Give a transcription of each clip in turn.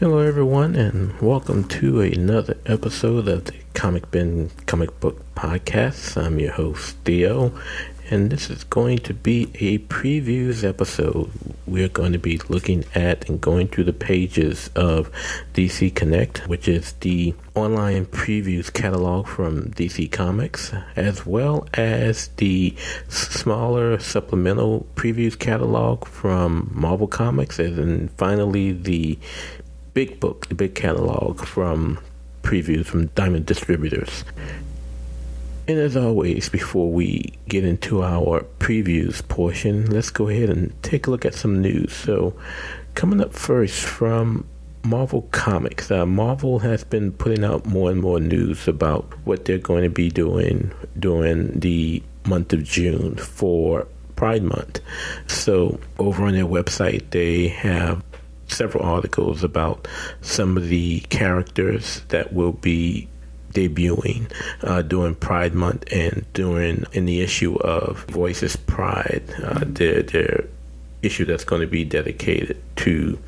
Hello, everyone, and welcome to another episode of the Comic Bin Comic Book Podcast. I'm your host, Theo, and this is going to be a previews episode. We're going to be looking at and going through the pages of DC Connect, which is the online previews catalog from DC Comics, as well as the smaller supplemental previews catalog from Marvel Comics, and finally the big book, the big catalog from previews from Diamond Distributors. And as always, before we get into our previews portion, let's go ahead and take a look at some news. So, coming up first from Marvel Comics, uh, Marvel has been putting out more and more news about what they're going to be doing during the month of June for Pride Month. So, over on their website, they have several articles about some of the characters that will be debuting uh, during Pride Month and during in the issue of Voices Pride, uh, their their issue that's going to be dedicated to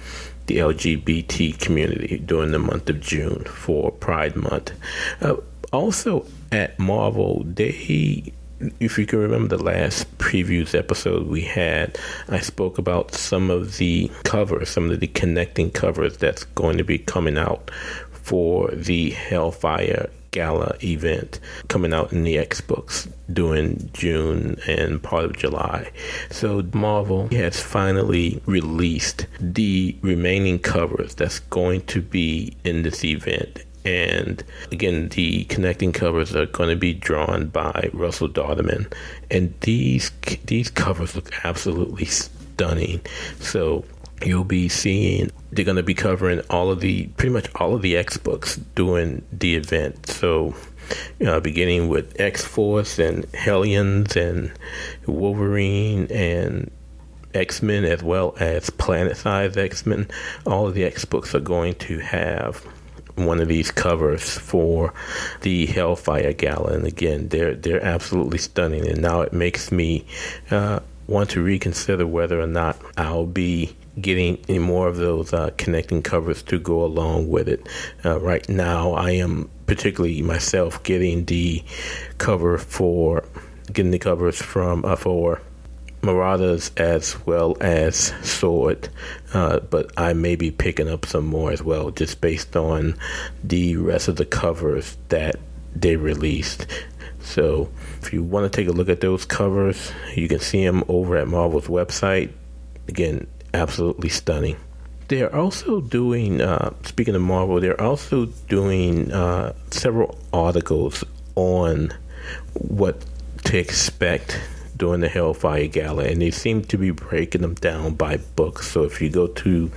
the LGBT community during the month of June for Pride Month. Uh, also at Marvel, they if you can remember the last previews episode we had, I spoke about some of the covers, some of the connecting covers that's going to be coming out for the Hellfire Gala event coming out in the X books during June and part of July. So Marvel has finally released the remaining covers that's going to be in this event and again, the connecting covers are going to be drawn by Russell Dauterman, and these these covers look absolutely stunning. So you'll be seeing they're going to be covering all of the pretty much all of the X books during the event. So. You know, beginning with X Force and Hellions and Wolverine and X Men, as well as Planet Size X Men, all of the X books are going to have one of these covers for the Hellfire Gala, and again, they're they're absolutely stunning. And now it makes me uh, want to reconsider whether or not I'll be getting any more of those uh, connecting covers to go along with it. Uh, right now, I am particularly myself getting the cover for getting the covers from uh, for Marauders as well as Sword, uh, but I may be picking up some more as well, just based on the rest of the covers that they released. So, if you want to take a look at those covers, you can see them over at Marvel's website. Again, absolutely stunning. They're also doing, uh, speaking of Marvel, they're also doing uh, several articles on what to expect during the Hellfire Gala, and they seem to be breaking them down by books. So if you go to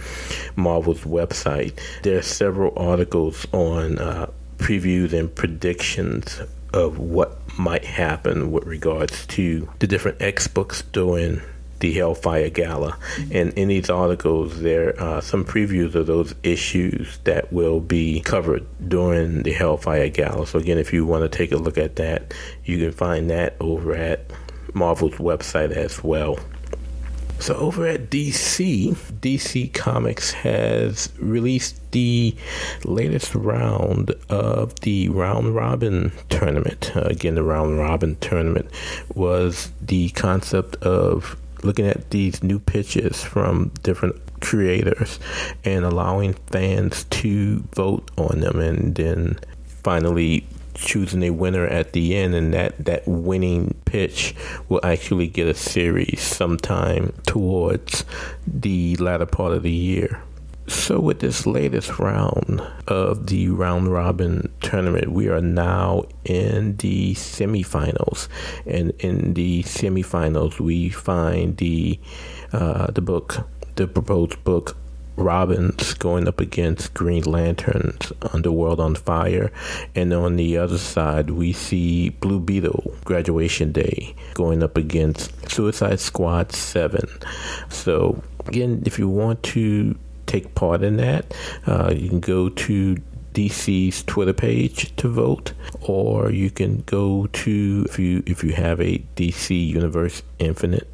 Marvel's website, there are several articles on uh, previews and predictions of what might happen with regards to the different X books during the Hellfire Gala. And in these articles, there are some previews of those issues that will be covered during the Hellfire Gala. So, again, if you want to take a look at that, you can find that over at Marvel's website as well. So over at DC, DC Comics has released the latest round of the round robin tournament. Uh, again, the round robin tournament was the concept of looking at these new pitches from different creators and allowing fans to vote on them and then finally choosing a winner at the end, and that, that winning pitch will actually get a series sometime towards the latter part of the year. So, with this latest round of the round robin tournament, we are now in the semifinals, and in the semifinals, we find the uh, the book, the proposed book Robins going up against Green Lanterns, Underworld on Fire, and on the other side we see Blue Beetle, Graduation Day, going up against Suicide Squad 7. So, again, if you want to take part in that, uh, you can go to DC's Twitter page to vote, or you can go to if you if you have a DC Universe Infinite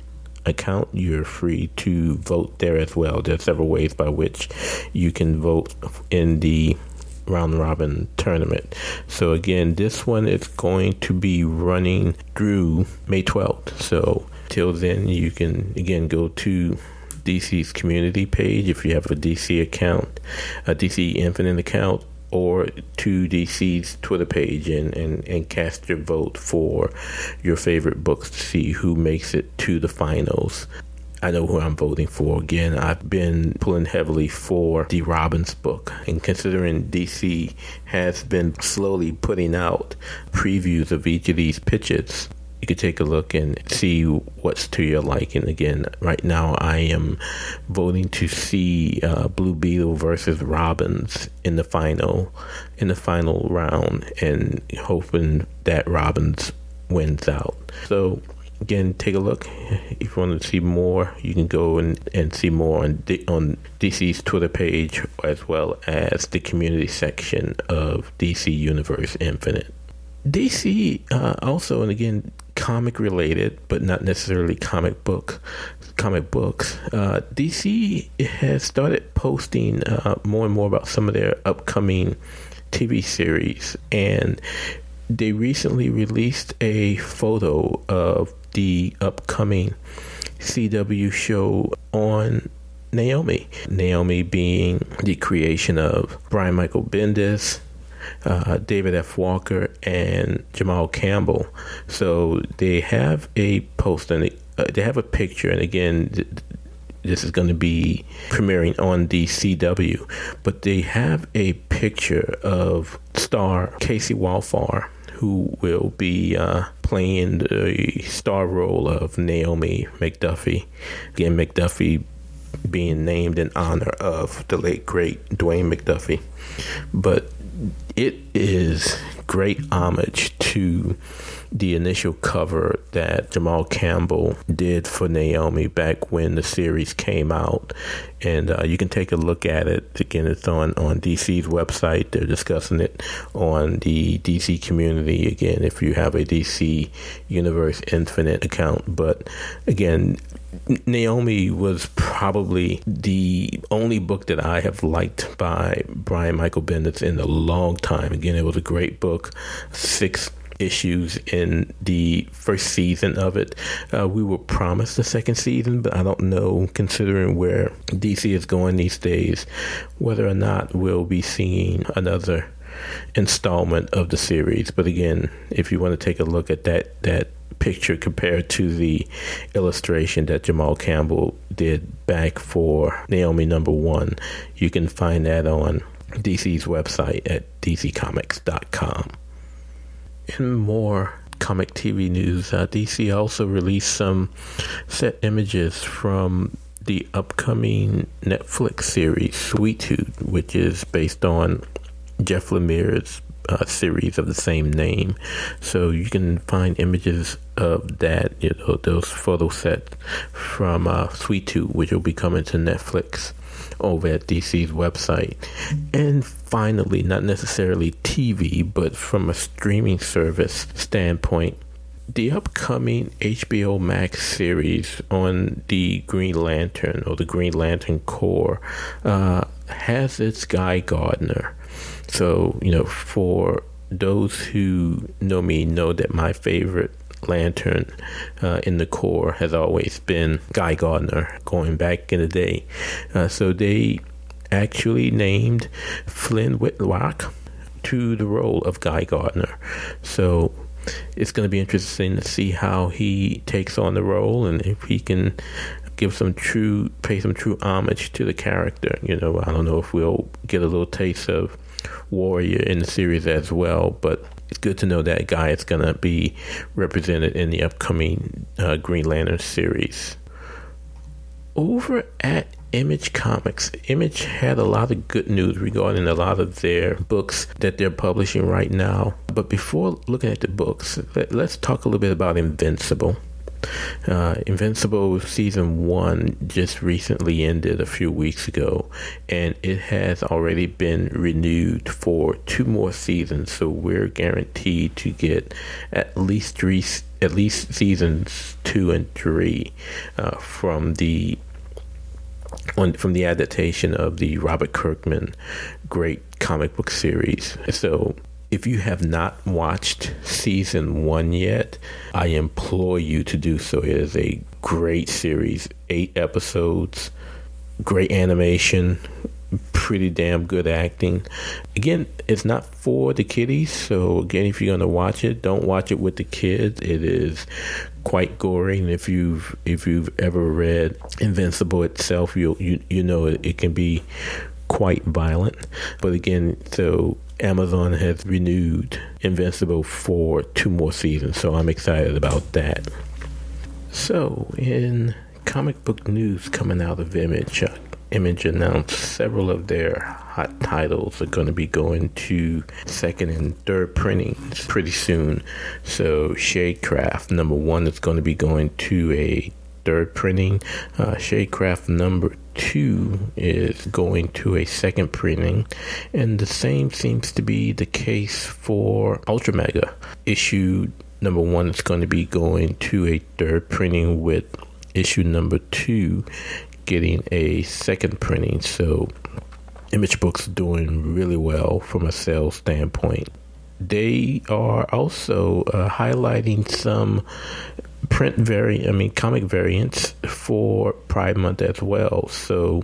account, you're free to vote there as well. There are several ways by which you can vote in the round robin tournament. So again, this one is going to be running through May 12th. So till then, you can again go to DC's community page if you have a DC account, a DC Infinite account, or to DC's Twitter page and, and, and cast your vote for your favorite books to see who makes it to the finals. I know who I'm voting for. Again, I've been pulling heavily for Dee Robins' book. And considering DC has been slowly putting out previews of each of these pitches, you could take a look and see what's to your liking. Again, right now I am voting to see uh, Blue Beetle versus Robins in the final in the final round, and hoping that Robins wins out. So again, take a look. If you want to see more, you can go and, and see more on D, on DC's Twitter page as well as the community section of DC Universe Infinite. DC uh, also, and again, comic related, but not necessarily comic book comic books. Uh, DC has started posting uh, more and more about some of their upcoming TV series, and they recently released a photo of the upcoming CW show on Naomi. Naomi being the creation of Brian Michael Bendis, uh, David F. Walker, and Jamal Campbell. So they have a post and uh, they have a picture, and again, th- this is going to be premiering on the CW, but they have a picture of star Kaci Walfall who will be uh, playing the star role of Naomi McDuffie. Again, McDuffie being named in honor of the late great Dwayne McDuffie. But it is great homage to the initial cover that Jamal Campbell did for Naomi back when the series came out. And uh, you can take a look at it. Again, it's on, on DC's website. They're discussing it on the DC community. Again, if you have a DC Universe Infinite account. But again, Naomi was probably the only book that I have liked by Brian Michael Bendis in a long time. Again, it was a great book, six issues in the first season of it. Uh, we were promised a second season, but I don't know, considering where DC is going these days, whether or not we'll be seeing another installment of the series. But again, if you want to take a look at that that picture compared to the illustration that Jamal Campbell did back for Naomi number one. You can find that on DC's website at dccomics.com. In more comic TV news, uh, DC also released some set images from the upcoming Netflix series Sweet Tooth, which is based on Jeff Lemire's uh, series of the same name. So you can find images of that, you know, those photo sets from uh, Sweet Tooth, which will be coming to Netflix over at DC's website. And finally, not necessarily TV, but from a streaming service standpoint, the upcoming HBO Max series on the Green Lantern or the Green Lantern Corps uh, has its Guy Gardner. So, you know, for those who know me, know that my favorite lantern uh, in the Corps has always been Guy Gardner, going back in the day. Uh, so they actually named Finn Wittrock to the role of Guy Gardner. So it's going to be interesting to see how he takes on the role and if he can give some true, pay some true homage to the character. You know, I don't know if we'll get a little taste of Warrior in the series as well. But it's good to know that guy is going to be represented in the upcoming uh, Green Lantern series. Over at Image Comics, Image had a lot of good news regarding a lot of their books that they're publishing right now. But before looking at the books, let, us talk a little bit about Invincible. Uh, Invincible season one just recently ended a few weeks ago, and it has already been renewed for two more seasons. So we're guaranteed to get at least three at least seasons two and three uh, from the on, from the adaptation of the Robert Kirkman great comic book series. So if you have not watched season one yet, I implore you to do so. It is a great series, eight episodes, great animation, pretty damn good acting. Again, it's not for the kiddies, so again, if you're gonna watch it, don't watch it with the kids. It is quite gory, and if you've if you've ever read Invincible itself, you you you know it, it can be quite violent. But again, so Amazon has renewed Invincible for two more seasons, so I'm excited about that. So, in comic book news coming out of Image, uh, Image announced several of their hot titles are going to be going to second and third printings pretty soon. So, Shadecraft number one is going to be going to a third printing. Uh, Shadecraft number two is going to a second printing, and the same seems to be the case for Ultra Mega. Issue number one is going to be going to a third printing with issue number two getting a second printing. So, Image Books doing really well from a sales standpoint. They are also uh, highlighting some print variant, I mean, comic variants for Pride Month as well. So,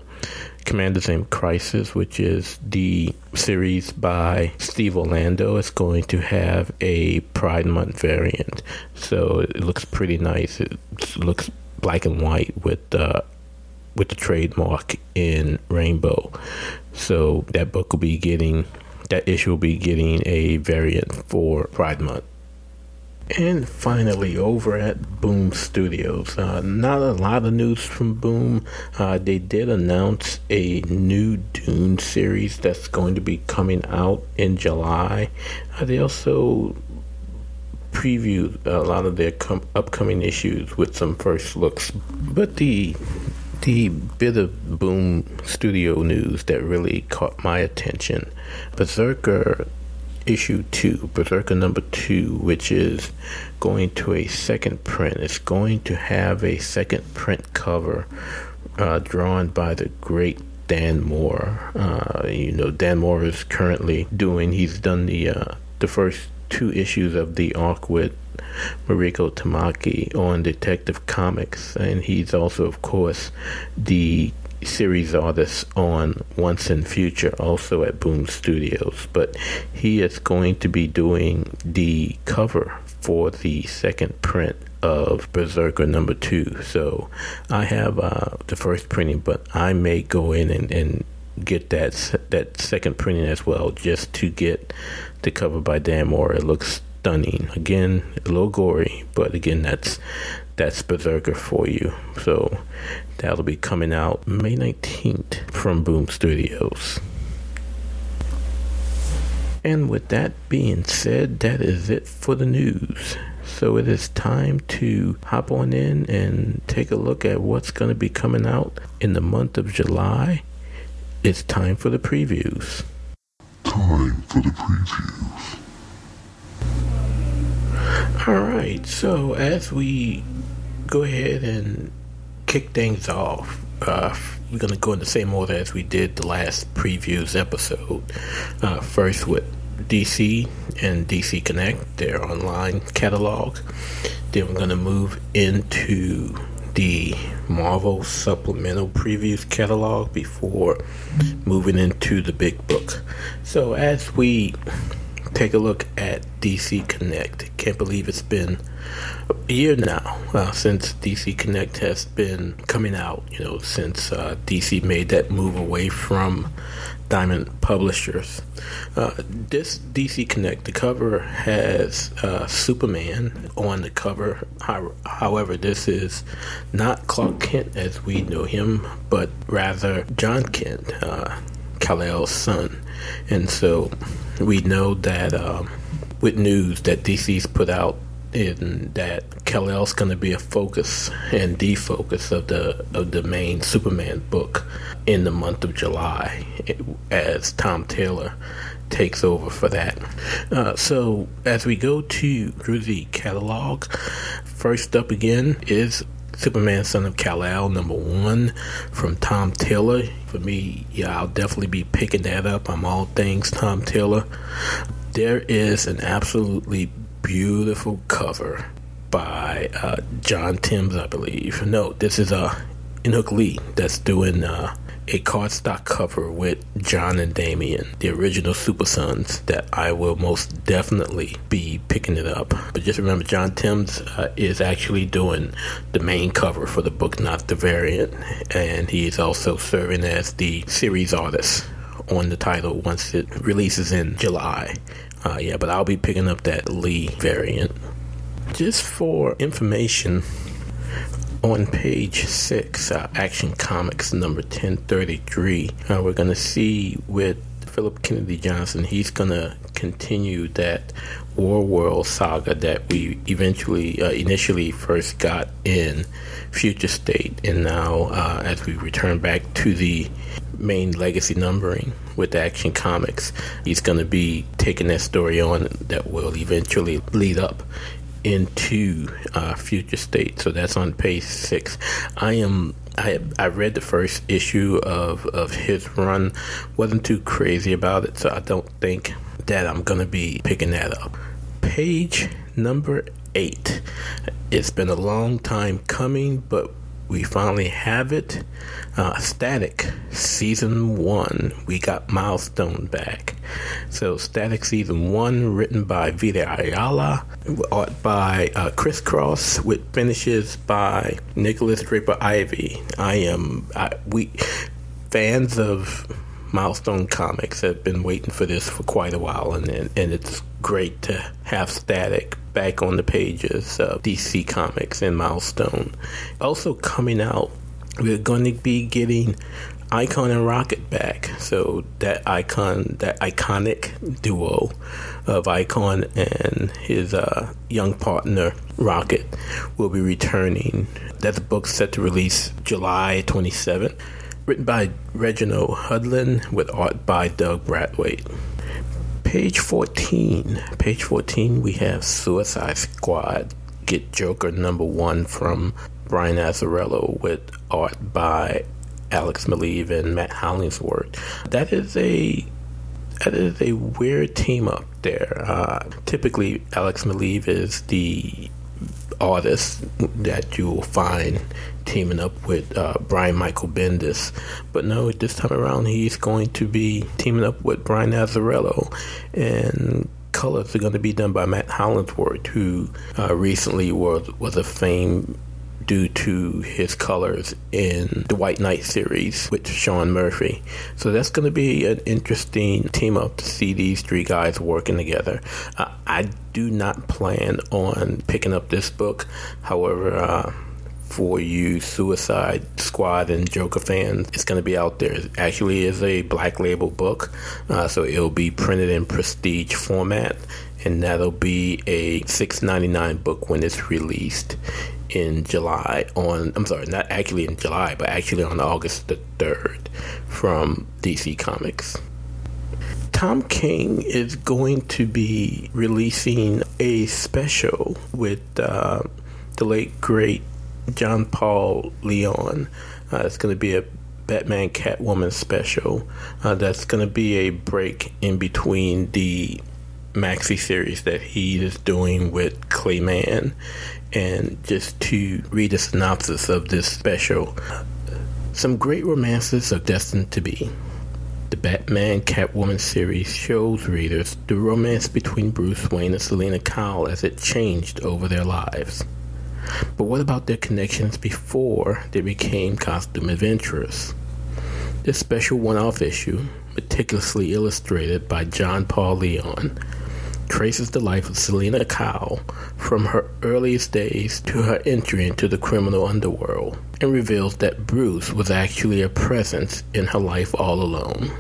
Commanders in Crisis, which is the series by Steve Orlando, is going to have a Pride Month variant. So, it looks pretty nice. It looks black and white with uh, with the trademark in rainbow. So that book will be getting that issue will be getting a variant for Pride Month. And finally, over at Boom Studios, uh, not a lot of news from Boom. Uh, they did announce a new Dune series that's going to be coming out in July. Uh, they also previewed a lot of their com- upcoming issues with some first looks. But the the bit of Boom Studio news that really caught my attention BRZRKR issue two, BRZRKR number two, which is going to a second print. It's going to have a second print cover uh, drawn by the great Dan Mora. Uh, you know, Dan Mora is currently doing. He's done the uh, the first two issues of the arc with Mariko Tamaki on Detective Comics, and he's also, of course, the series artist on Once and Future, also at Boom Studios. But he is going to be doing the cover for the second print of BRZRKR number two. So I have uh, the first printing, but I may go in and, and get that that second printing as well, just to get the cover by Dan Mora. It looks stunning. Again, a little gory, but again, that's that's BRZRKR for you. So that'll be coming out May 19th from Boom Studios. And with that being said, that is it for the news. So it is time to hop on in and take a look at what's going to be coming out in the month of July. It's time for the previews. Time for the previews. All right, so as we go ahead and kick things off, uh, we're going to go in the same order as we did the last previews episode. Uh, first with DC and DC Connect, their online catalog. Then we're going to move into the Marvel supplemental previews catalog before moving into the big book. So as we take a look at DC Connect. Can't believe it's been year now uh, since DC Connect has been coming out. You know, since uh, DC made that move away from Diamond Publishers. Uh, this DC Connect, the cover has uh, Superman on the cover. However, this is not Clark Kent as we know him, but rather Jon Kent, uh, Kal-El's son. And so we know that um, with news that DC's put out in that Kal-El's going to be a focus and defocus of the of the main Superman book in the month of July, as Tom Taylor takes over for that. Uh, so as we go to through the catalog, first up again is Superman Son of Kal-El number one from Tom Taylor. For me, yeah, I'll definitely be picking that up. I'm all things Tom Taylor. There is an absolutely beautiful cover by uh, John Timms, I believe. No, this is uh, Inhyuk Lee that's doing uh, a cardstock cover with Jon and Damian, the original Super Sons, that I will most definitely be picking it up. But just remember, John Timms uh, is actually doing the main cover for the book, not the variant, and he is also serving as the series artist on the title once it releases in July. Uh, yeah, but I'll be picking up that Lee variant. Just for information, on page six, uh, Action Comics number 1033, uh, we're going to see with Philip Kennedy Johnson, he's going to continue that War World saga that we eventually, uh, initially first got in Future State, and now uh, as we return back to the main legacy numbering with Action Comics, he's going to be taking that story on that will eventually lead up into uh, Future State. So that's on page six. I am. I I read the first issue of of his run. wasn't too crazy about it, so I don't think that I'm gonna be picking that up. Page number eight. It's been a long time coming, but we finally have it. Uh, Static Season 1. We got Milestone back. So, Static Season 1, written by Vita Ayala, art by uh, Chris Cross, with finishes by Nikolas Draper-Ivey. I am, I, we, fans of Milestone Comics have been waiting for this for quite a while, and, and, and it's great to have Static back on the pages of DC Comics and Milestone. Also coming out, we're going to be getting Icon and Rocket back. So that icon, that iconic duo of Icon and his uh, young partner Rocket will be returning. That's a book set to release July 27th. Written by Reginald Hudlin with art by Doug Braithwaite. Page 14. Page 14, we have Suicide Squad Get Joker number one from Brian Azzarello with art by Alex Maleev and Matt Hollingsworth. That is a that is a weird team up there. Uh, typically, Alex Maleev is the artist that you will find teaming up with uh, Brian Michael Bendis. But no, this time around he's going to be teaming up with Brian Azzarello, and colors are going to be done by Matt Hollingsworth, who uh, recently was was a fame due to his colors in the White Knight series with Sean Murphy. So that's going to be an interesting team up to see these three guys working together. Uh, I do not plan on picking up this book. However, uh, for you Suicide Squad and Joker fans. It's going to be out there. It actually is a black label book, uh, so it'll be printed in prestige format, and that'll be a $6.99 book when it's released in July. On I'm sorry, not actually in July, but actually on August the third from DC Comics. Tom King is going to be releasing a special with uh, the late great John Paul Leon. Uh, it's going to be a Batman Catwoman special. Uh, that's going to be a break in between the maxi series that he is doing with Clay Mann. And just to read a synopsis of this special, some great romances are destined to be. The Batman Catwoman series shows readers the romance between Bruce Wayne and Selina Kyle as it changed over their lives. But what about their connections before they became costume adventurers? This special one off issue, meticulously illustrated by John Paul Leon, traces the life of Selina Kyle from her earliest days to her entry into the criminal underworld and reveals that Bruce was actually a presence in her life all alone.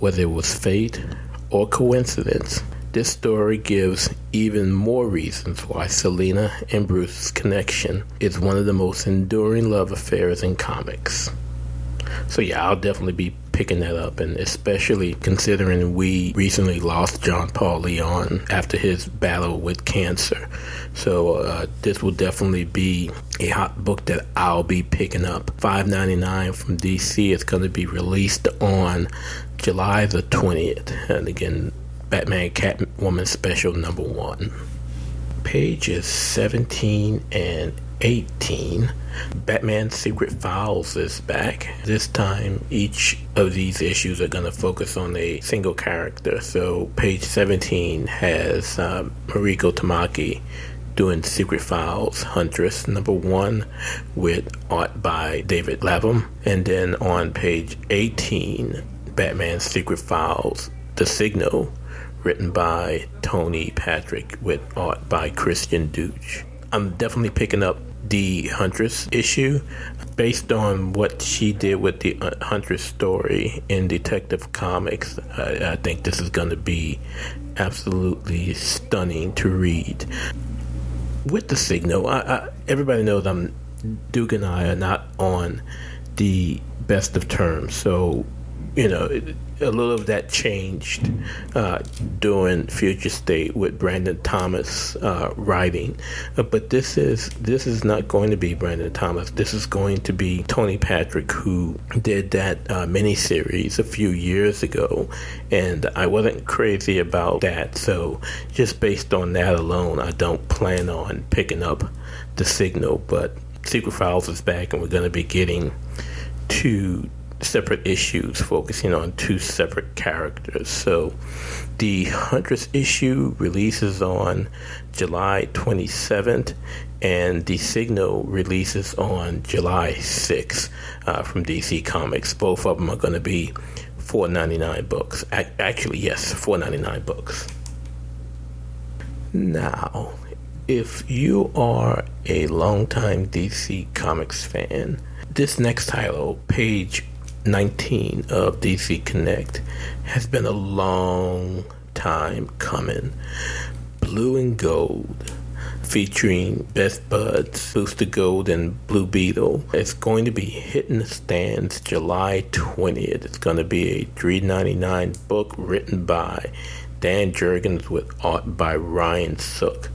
Whether it was fate or coincidence, this story gives even more reasons why Selina and Bruce's connection is one of the most enduring love affairs in comics. So yeah, I'll definitely be picking that up, and especially considering we recently lost John Paul Leon after his battle with cancer. So uh, this will definitely be a hot book that I'll be picking up. Five ninety nine from DC. It's going to be released on July the twentieth, and again, Batman Catwoman Special Number One. Pages seventeen and 18, Batman Secret Files is back. This time, each of these issues are going to focus on a single character. So, page 17 has um, Mariko Tamaki doing Secret Files Huntress number one with art by David Lapham. And then on page 18, Batman Secret Files The Signal, written by Tony Patrick with art by Christian Duce. I'm definitely picking up the Huntress issue based on what she did with the uh, Huntress story in Detective Comics. I, I think this is going to be absolutely stunning to read. With the signal, I, I, everybody knows I'm Duke and I are not on the best of terms, so you know a little of that changed uh, during Future State with Brandon Thomas uh, writing, uh, but this is this is not going to be Brandon Thomas. This is going to be Tony Patrick who did that uh, miniseries a few years ago, and I wasn't crazy about that. So just based on that alone, I don't plan on picking up the Signal, but Secret Files is back, and we're going to be getting to separate issues focusing on two separate characters. So the Huntress issue releases on July 27th, and the Signal releases on July 6th uh, from DC Comics. Both of them are going to be 4.99 books. Actually, yes, 4.99 books. Now, if you are a longtime DC Comics fan, this next title, page 19 of DC Connect has been a long time coming. Blue and Gold, featuring Best Buds, Booster Gold, and Blue Beetle. It's going to be hitting the stands July 20th. It's going to be a $3.99 book written by Dan Jurgens with art by Ryan Sook.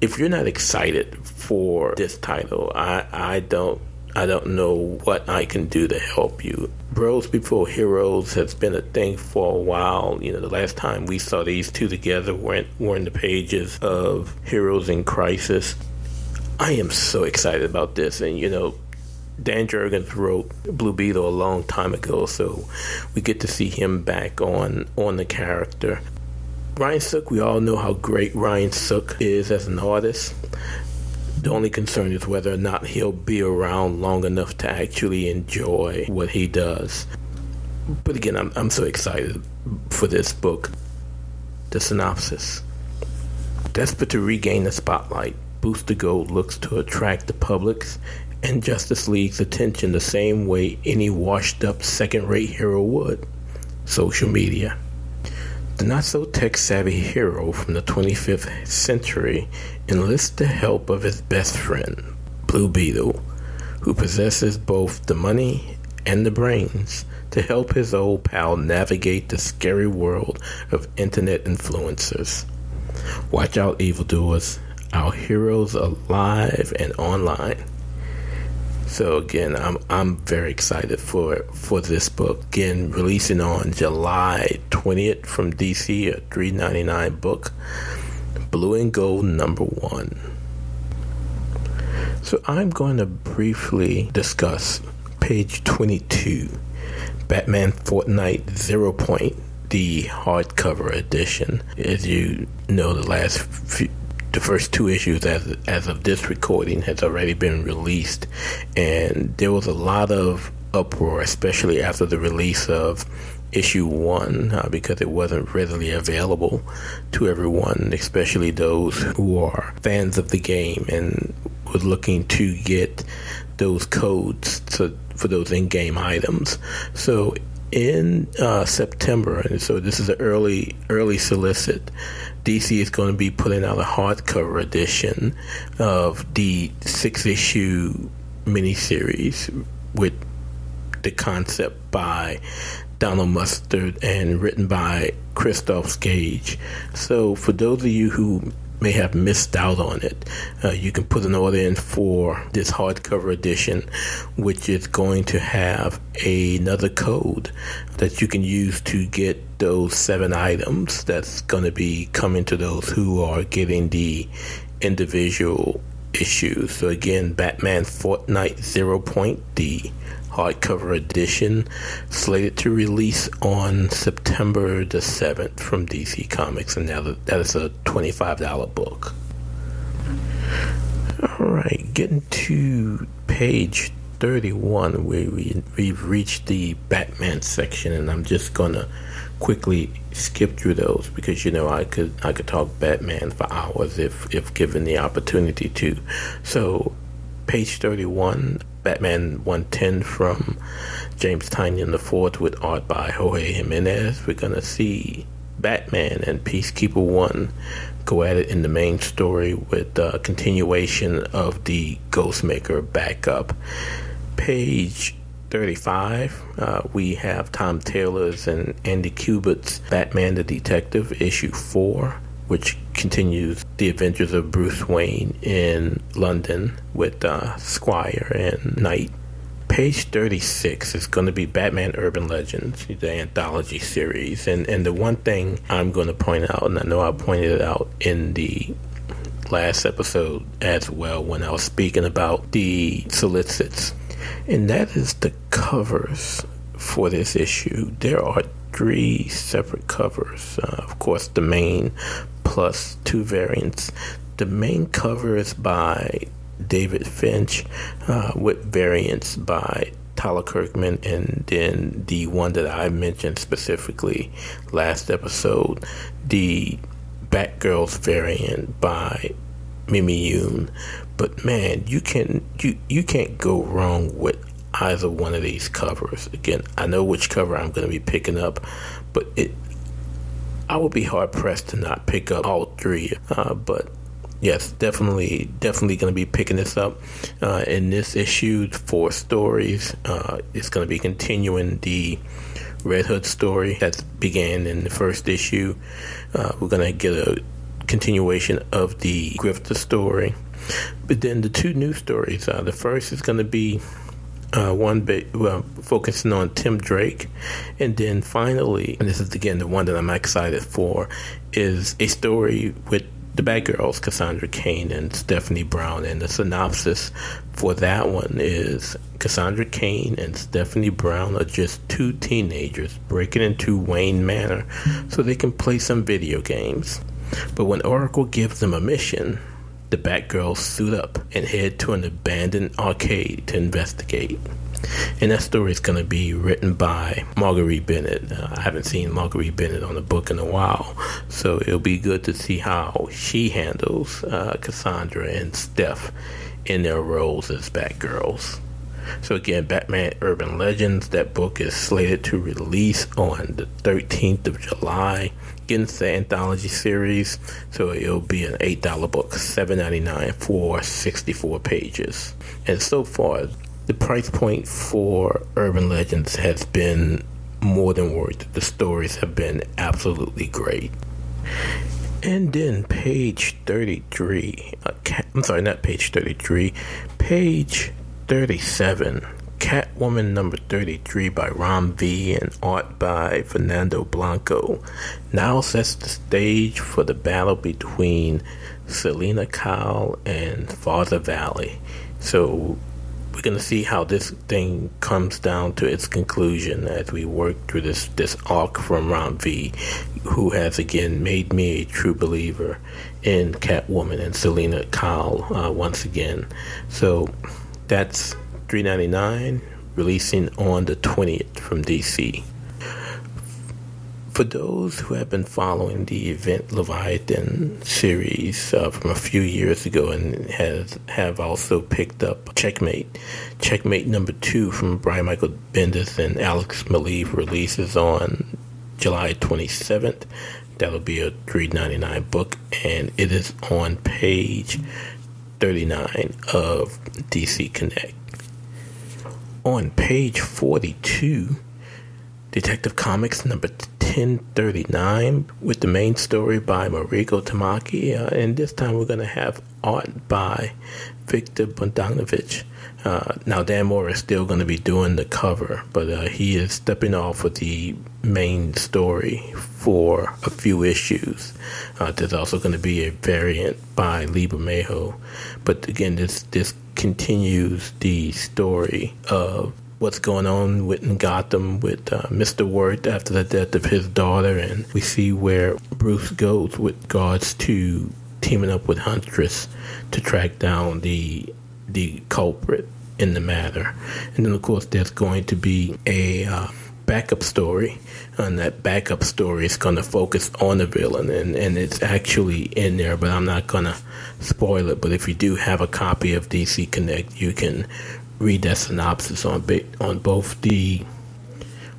If you're not excited for this title, I, I don't I don't know what I can do to help you. Bros Before Heroes has been a thing for a while. You know, the last time we saw these two together were were in the pages of Heroes in Crisis. I am so excited about this, and you know, Dan Jurgens wrote Blue Beetle a long time ago, so we get to see him back on on the character. Ryan Sook, we all know how great Ryan Sook is as an artist. The only concern is whether or not he'll be around long enough to actually enjoy what he does. But again, I'm, I'm so excited for this book. The synopsis Desperate to regain the spotlight, Booster Gold looks to attract the public's and Justice League's attention the same way any washed up second rate hero would social media. The not so tech savvy hero from the 25th century enlists the help of his best friend, Blue Beetle, who possesses both the money and the brains to help his old pal navigate the scary world of internet influencers. Watch out, evildoers. Our heroes are live and online. So again, I'm I'm very excited for for this book. Again, releasing on July 20th from DC, a 3.99 book, Blue and Gold number one. So I'm going to briefly discuss page 22, Batman Fortnite Zero Point, the hardcover edition. As you know, the last few, the first two issues as as of this recording has already been released, and there was a lot of uproar, especially after the release of issue one, uh, because it wasn't readily available to everyone, especially those who are fans of the game and was looking to get those codes to, for those in-game items. So in uh, September, and so this is an early early solicit. DC is going to be putting out a hardcover edition of the six issue miniseries with the concept by Donald Mustard and written by Christos Gage. So, for those of you who may have missed out on it, uh, you can put an order in for this hardcover edition, which is going to have another code that you can use to get those seven items that's going to be coming to those who are getting the individual issues. So, again, Batman Fortnite Zero Point, the hardcover edition, slated to release on September the 7th from DC Comics, and now that is a $25 book. Alright, getting to page 31, where we, we've reached the Batman section, and I'm just gonna quickly skip through those because you know I could I could talk Batman for hours if if given the opportunity to. So, page 31 Batman 110 from James Tynion IV with art by Jorge Jimenez. We're going to see Batman and Peacekeeper 1 go at it in the main story with a continuation of the Ghostmaker backup. Page 35, uh, we have Tom Taylor's and Andy Kubert's Batman the Detective, issue 4 which continues the adventures of Bruce Wayne in London with uh, Squire and Knight. Page 36 is going to be Batman Urban Legends, the anthology series. And, and the one thing I'm going to point out, and I know I pointed it out in the last episode as well when I was speaking about the solicits, and that is the covers for this issue. There are three separate covers. Uh, of course, the main plus two variants. The main cover is by David Finch, uh, with variants by Tyler Kirkham, and then the one that I mentioned specifically last episode, the Batgirls variant by Mimi Yoon. But man, you can you you can't go wrong with either one of these covers. Again, I know which cover I'm going to be picking up, but it I would be hard pressed to not pick up all three. Uh, but yes, definitely, definitely going to be picking this up uh, in this issue. Four stories. Uh, it's going to be continuing the Red Hood story that began in the first issue. Uh, we're going to get a continuation of the Grifter story. But then the two new stories. Uh, the first is going to be uh, one bit well, focusing on Tim Drake, and then finally, and this is again the one that I'm excited for, is a story with the Batgirls, Cassandra Cain and Stephanie Brown, and the synopsis for that one is Cassandra Cain and Stephanie Brown are just two teenagers breaking into Wayne Manor so they can play some video games. But when Oracle gives them a mission, the Batgirls suit up and head to an abandoned arcade to investigate. And that story is going to be written by Marguerite Bennett. Uh, I haven't seen Marguerite Bennett on the book in a while, so it'll be good to see how she handles uh, Cassandra and Steph in their roles as Batgirls. So again, Batman Urban Legends, that book is slated to release on the 13th of July the anthology series, so it'll be an eight dollar book, seven ninety nine for sixty four pages. And so far, the price point for Urban Legends has been more than worth it. The stories have been absolutely great. And then page 33, uh, I'm sorry, not page 33, page 37 Catwoman number 33 by Ram V and art by Fernando Blanco now sets the stage for the battle between Selina Kyle and Father Valley. So we're going to see how this thing comes down to its conclusion as we work through this, this arc from Ram V, who has again made me a true believer in Catwoman and Selina Kyle uh, once again. So that's 399 releasing on the 20th from DC. For those who have been following the Event Leviathan series uh, from a few years ago and has have also picked up Checkmate, Checkmate number two from Brian Michael Bendis and Alex Maleev releases on July 27th. That'll be a 3.99 book, and it is on page 39 of DC Connect. On page 42, Detective Comics number 1039 with the main story by Mariko Tamaki. Uh, and this time we're going to have art by Victor Bogdanovich. Uh, now, Dan Mora is still going to be doing the cover, but uh, he is stepping off of the main story for a few issues. Uh, there's also going to be a variant by Lee Bermejo. But again, this, this continues the story of what's going on with Gotham with uh, Mr. Worth after the death of his daughter, and we see where Bruce goes with regards to teaming up with Huntress to track down the the culprit in the matter. And then, of course, there's going to be a uh, backup story, and that backup story is going to focus on the villain, and, and it's actually in there, but I'm not going to spoil it. But if you do have a copy of DC Connect, you can read that synopsis on on both the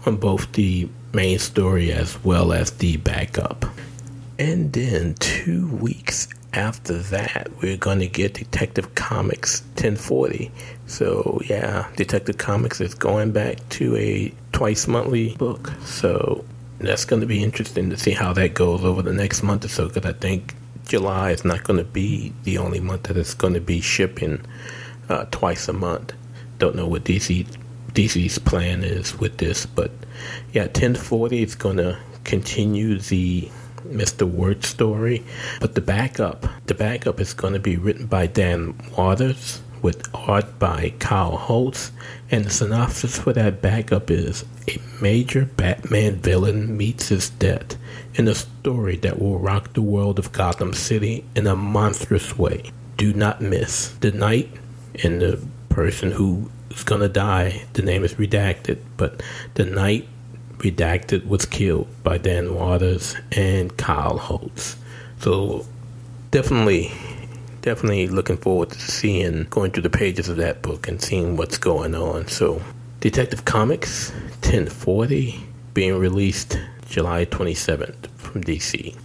on both the main story as well as the backup. And then two weeks after that, we're going to get Detective Comics 1040. So, yeah, Detective Comics is going back to a twice monthly book. So, that's going to be interesting to see how that goes over the next month or so because I think July is not going to be the only month that it's going to be shipping uh, twice a month. Don't know what DC DC's plan is with this, but yeah, 1040 is going to continue the Mr. Worth story, but the backup, the backup is going to be written by Dan Watters with art by Kyle Holtz, and the synopsis for that backup is a major Batman villain meets his death in a story that will rock the world of Gotham City in a monstrous way. Do not miss the night and the person who is going to die. The name is redacted, but the night redacted was killed by Dan Watters and Kyle Holtz. So definitely, definitely looking forward to seeing going through the pages of that book and seeing what's going on. So Detective Comics 1040 being released July 27th from DC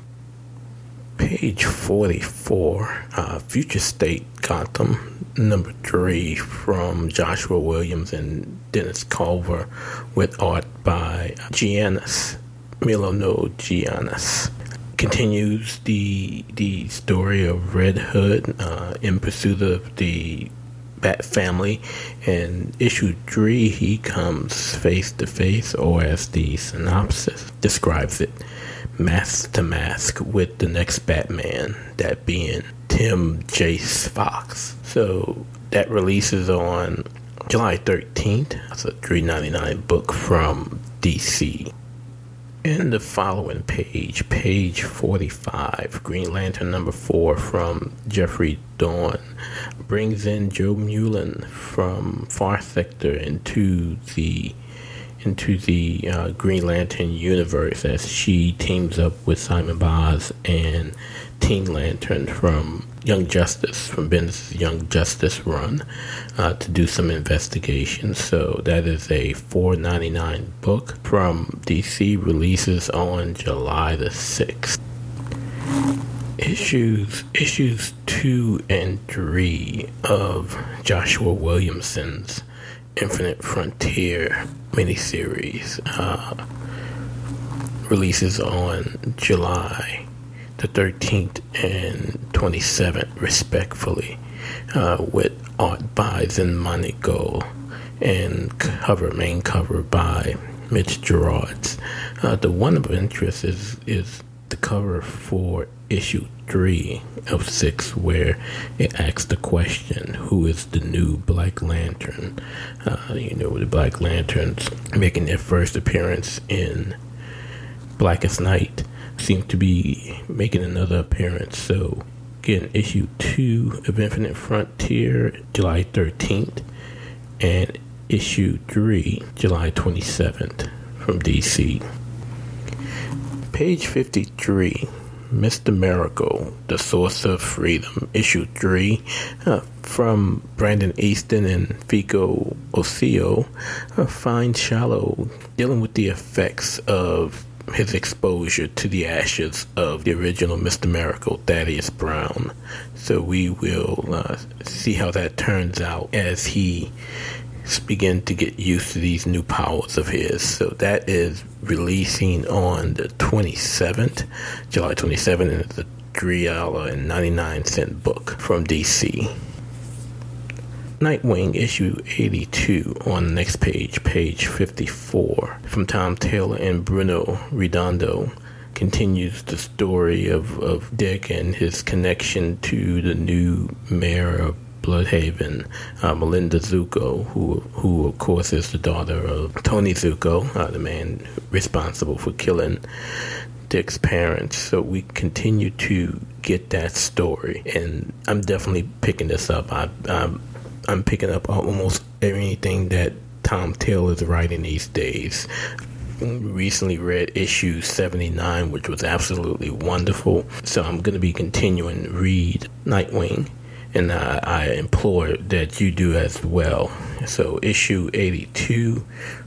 page 44, uh, Future State Gotham, number three, from Joshua Williams and Dennis Culver, with art by Giannis, Milano Giannis. Continues the the story of Red Hood uh, in pursuit of the Bat family. And issue three, he comes face to face, or as the synopsis describes it, mask to mask with the next Batman, that being Tim Jace Fox. So that releases on July 13th. That's a 3.99 book from DC. In the following page, page 45, Green Lantern number 4 from Geoffrey Thorne brings in Jo Mullein from Far Sector into the into the uh, Green Lantern universe as she teams up with Simon Baz and Teen Lantern from Young Justice, from Bendis' Young Justice run, uh, to do some investigation. So that is a 4.99 book from DC. Releases on July the 6th. Issues issues two and three of Joshua Williamson's Infinite Frontier miniseries uh, releases on July the 13th and 27th, respectfully, uh, with art by Xermanico and cover main cover by Mitch Gerads. Uh, the one of interest is is the cover for issue three of six, where it asks the question, "Who is the new Black Lantern?" Uh, you know, the Black Lanterns making their first appearance in Blackest Night seem to be making another appearance. So, again, issue two of Infinite Frontier, July thirteenth, and issue three, July twenty seventh, from DC. Page 53, Mr. Miracle, The Source of Freedom, Issue 3, uh, from Brandon Easton and Fico Ossio, uh, Find Shilo, dealing with the effects of his exposure to the ashes of the original Mr. Miracle, Thaddeus Brown. So we will uh, see how that turns out as he begin to get used to these new powers of his. So that is releasing on the 27th, July 27th, and it's a $3.99 book from DC. Nightwing issue 82 on the next page, page 54, from Tom Taylor and Bruno Redondo continues the story of, of Dick and his connection to the new mayor of Blüdhaven, uh, Melinda Zucco, who, who of course is the daughter of Tony Zucco, uh, the man responsible for killing Dick's parents. So we continue to get that story, and I'm definitely picking this up. I, I'm, I'm picking up almost anything that Tom Taylor is writing these days recently read issue 79, which was absolutely wonderful. So I'm going to be continuing read Nightwing, and I, I implore that you do as well. So issue 82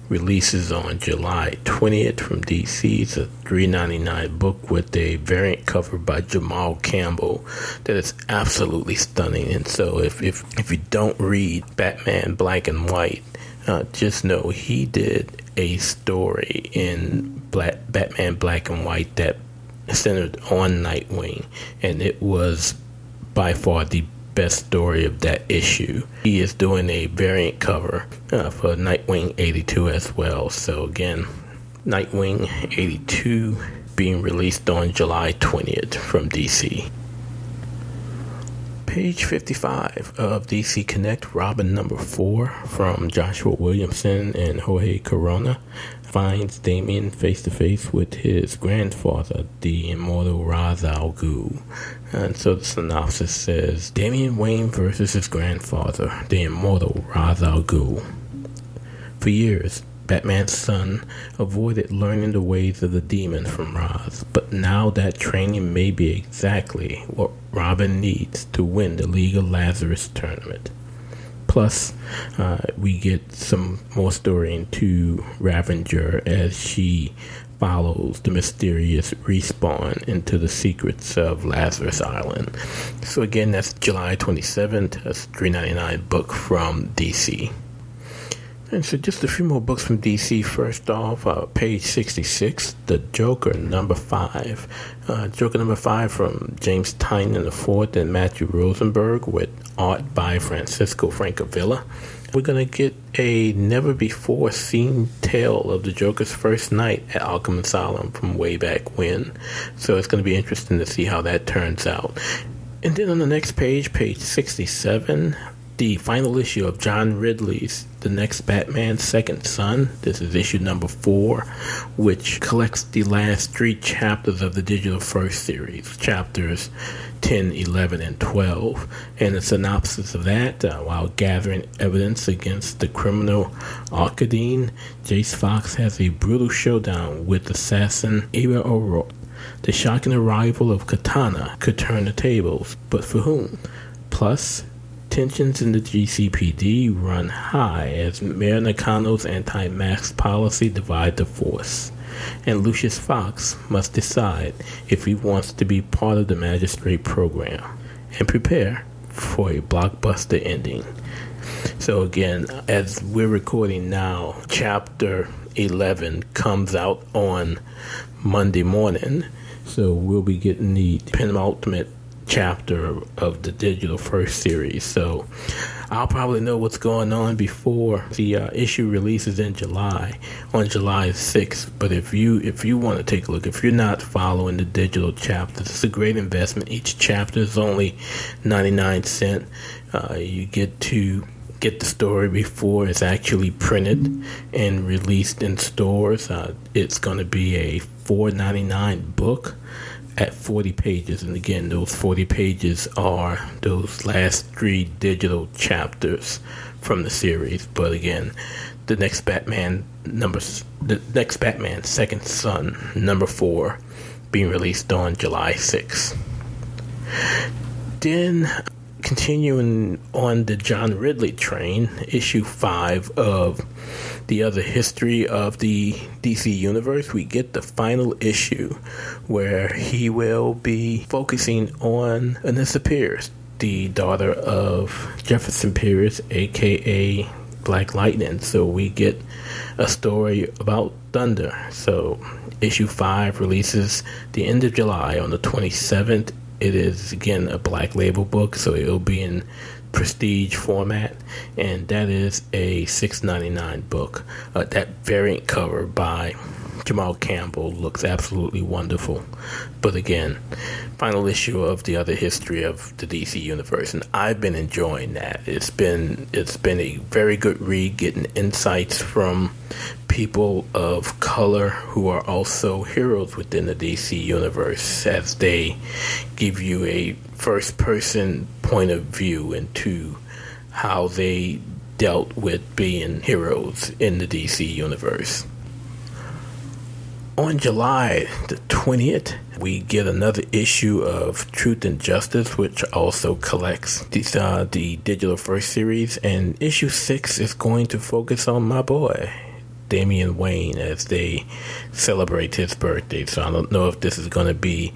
releases on July 20th from DC. It's a 3.99 book with a variant cover by Jamal Campbell that is absolutely stunning. And so if if if you don't read Batman Black and White, uh, just know he did a story in Black, Batman Black and White that centered on Nightwing, and it was by far the best story of that issue. He is doing a variant cover uh, for Nightwing 82 as well. So, again, Nightwing 82 being released on July 20th from DC. Page 55 of DC Connect, Robin number 4 from Joshua Williamson and Jorge Corona finds Damian face to face with his grandfather, the immortal Ra's al Ghul. And so the synopsis says Damian Wayne versus his grandfather, the immortal Ra's al Ghul. For years, Batman's son avoided learning the ways of the demon from Ra's, but now that training may be exactly what Robin needs to win the League of Lazarus tournament. Plus, uh, we get some more story into Ravager as she follows the mysterious respawn into the secrets of Lazarus Island. So again, that's July 27th. That's 3.99 book from DC. And so, just a few more books from DC. First off, uh, page 66, The Joker, number 5. Uh, Joker number 5 from James Tynion IV and Matthew Rosenberg with art by Francisco Francavilla. We're going to get a never before seen tale of the Joker's first night at Arkham Asylum from way back when. So, it's going to be interesting to see how that turns out. And then on the next page, page 67, the final issue of John Ridley's The Next Batman Second Son. This is issue number four, which collects the last three chapters of the Digital First series, chapters 10, 11, and 12. And a synopsis of that uh, while gathering evidence against the criminal Arkadine, Jace Fox has a brutal showdown with assassin Eva O'Rourke. The shocking arrival of Katana could turn the tables, but for whom? Plus, Tensions in the GCPD run high as Mayor Nakano's anti-mask policy divide the force, and Lucius Fox must decide if he wants to be part of the magistrate program and prepare for a blockbuster ending. So again, as we're recording now, chapter 11 comes out on Monday morning. So we'll be getting the penultimate chapter of the digital first series. So I'll probably know what's going on before the uh, issue releases in July on July 6th. But if you if you want to take a look, if you're not following the digital chapters, it's a great investment. Each chapter is only 99 cent. Uh, you get to get the story before it's actually printed and released in stores. Uh, it's going to be a 4.99 book at 40 pages. And again, those 40 pages are those last three digital chapters from the series. But again, the next Batman number, the next Batman Second Son number four, being released on July 6th. Then continuing on the John Ridley train, issue five of the other history of the DC universe, we get the final issue where he will be focusing on Anissa Pierce, the daughter of Jefferson Pierce, aka Black Lightning. So we get a story about Thunder. So issue five releases the end of July on the 27th. It is again a black label book, so it'll be in prestige format, and that is a 6.99 book. Uh, that variant cover by Jamal Campbell looks absolutely wonderful. But again, final issue of the other history of the DC universe, and I've been enjoying that. It's been it's been a very good read, getting insights from people of color who are also heroes within the DC universe as they give you a first person point of view into how they dealt with being heroes in the DC universe. On July the 20th, we get another issue of Truth and Justice, which also collects uh, the Digital First series. And issue 6 is going to focus on my boy, Damian Wayne, as they celebrate his birthday. So I don't know if this is going to be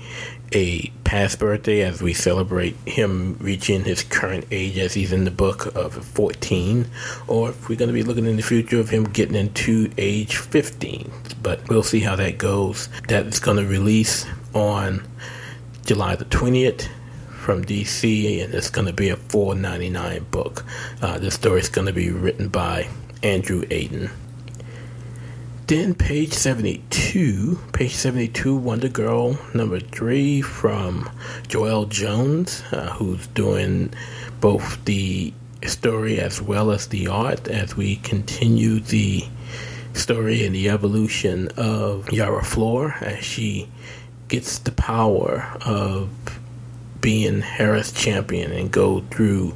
a past birthday as we celebrate him reaching his current age as he's in the book of 14, or if we're going to be looking in the future of him getting into age 15. But we'll see how that goes. That is going to release on July the 20th from DC, and it's going to be a 4.99 book. Uh, this story is going to be written by Andrew Aydin. Then page 72, page 72, Wonder Girl number three from Joelle Jones, uh, who's doing both the story as well as the art as we continue the story and the evolution of Yara Flor as she gets the power of being Hera's champion and go through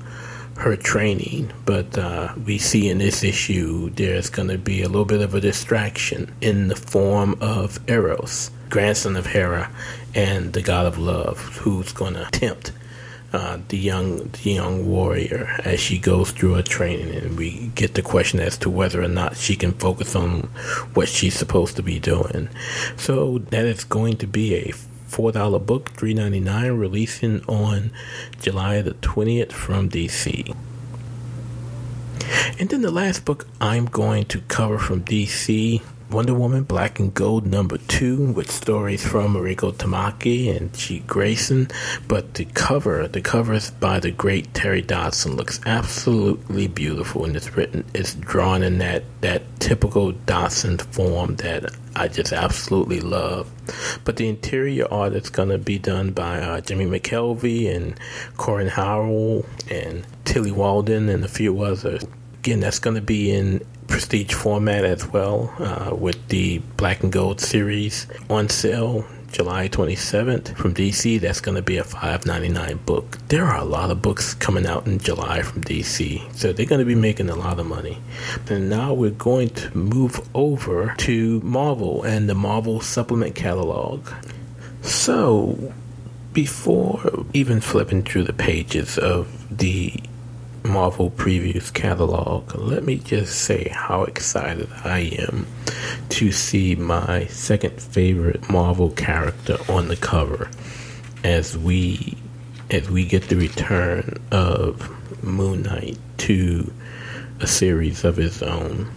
her training, but uh, we see in this issue there's going to be a little bit of a distraction in the form of Eros, grandson of Hera, and the god of love, who's going to tempt uh, the young the young warrior as she goes through her training, and we get the question as to whether or not she can focus on what she's supposed to be doing. So that is going to be a $4 book, $3.99, releasing on July the 20th from DC. And then the last book I'm going to cover from DC Wonder Woman Black and Gold number two with stories from Mariko Tamaki and G. Grayson. But the cover, the cover is by the great Terry Dodson, looks absolutely beautiful and it's written, it's drawn in that, that typical Dodson form that I just absolutely love. But the interior art is going to be done by uh, Jimmy McKelvie and Corin Howell and Tilly Walden and a few others. Again, that's going to be in prestige format as well, uh, with the Black and Gold series on sale July 27th from DC. That's going to be a $5.99 book. There are a lot of books coming out in July from DC, so they're going to be making a lot of money. And now we're going to move over to Marvel and the Marvel supplement catalog. So, before even flipping through the pages of the Marvel Previews catalog, let me just say how excited I am to see my second favorite Marvel character on the cover as we as we get the return of Moon Knight to a series of his own.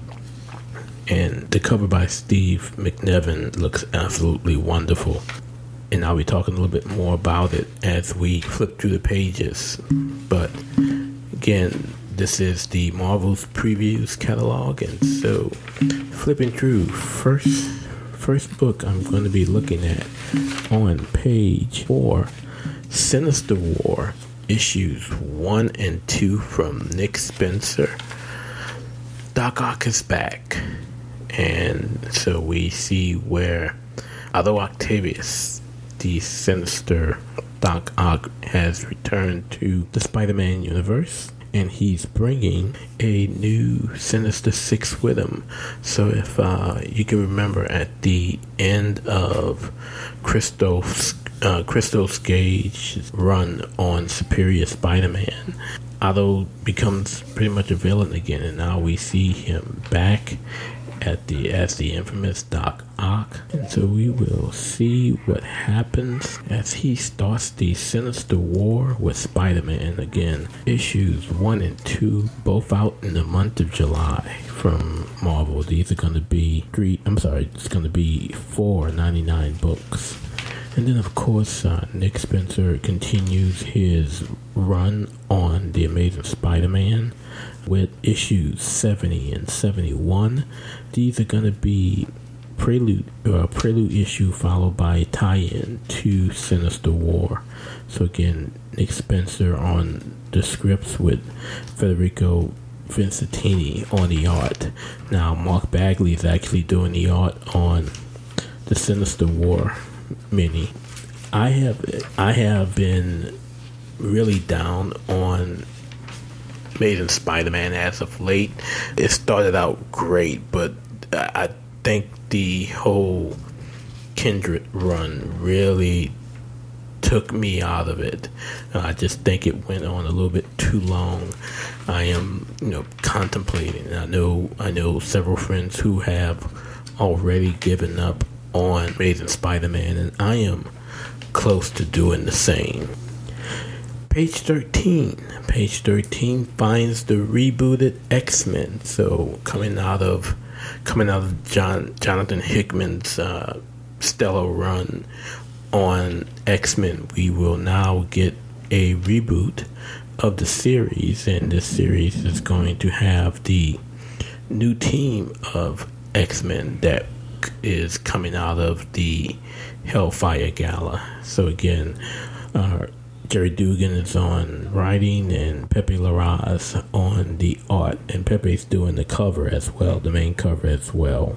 And the cover by Steve McNiven looks absolutely wonderful. And I'll be talking a little bit more about it as we flip through the pages. But again, this is the Marvel's previews catalog, and so flipping through first first book I'm going to be looking at on page four, Sinister War issues one and two from Nick Spencer. Doc Ock is back, and so we see where Otto Octavius, the sinister Doc Ock has returned to the Spider Man universe and he's bringing a new Sinister Six with him. So if uh, you can remember at the end of Christos uh, Christos Gage's run on Superior Spider-Man, Otto becomes pretty much a villain again, and now we see him back at the as the infamous Doc Ock. And So we will see what happens as he starts the sinister war with Spider-Man again. Issues one and two, both out in the month of July from Marvel. These are going to be three. I'm sorry, it's going to be four ninety nine books. And then, of course, uh, Nick Spencer continues his run on The Amazing Spider Man with issues 70 and 71. These are going to be prelude uh, prelude issue followed by a tie-in to Sinister War. So again, Nick Spencer on the scripts with Federico Vicentini on the art. Now Mark Bagley is actually doing the art on the Sinister War mini. I have I have been really down on Amazing Spider-Man as of late. It started out great, but I think the whole Kindred run really took me out of it. Uh, I just think it went on a little bit too long. I am, you know, contemplating. I know, I know several friends who have already given up on Amazing Spider-Man, and I am close to doing the same. Page 13. Page 13 finds the rebooted X-Men. So coming out of coming out of John Jonathan Hickman's uh, stellar run on X Men, we will now get a reboot of the series, and this series is going to have the new team of X Men that is coming out of the Hellfire Gala. So again, uh, Gerry Duggan is on writing and Pepe Larraz on the art, and Pepe's doing the cover as well, the main cover as well.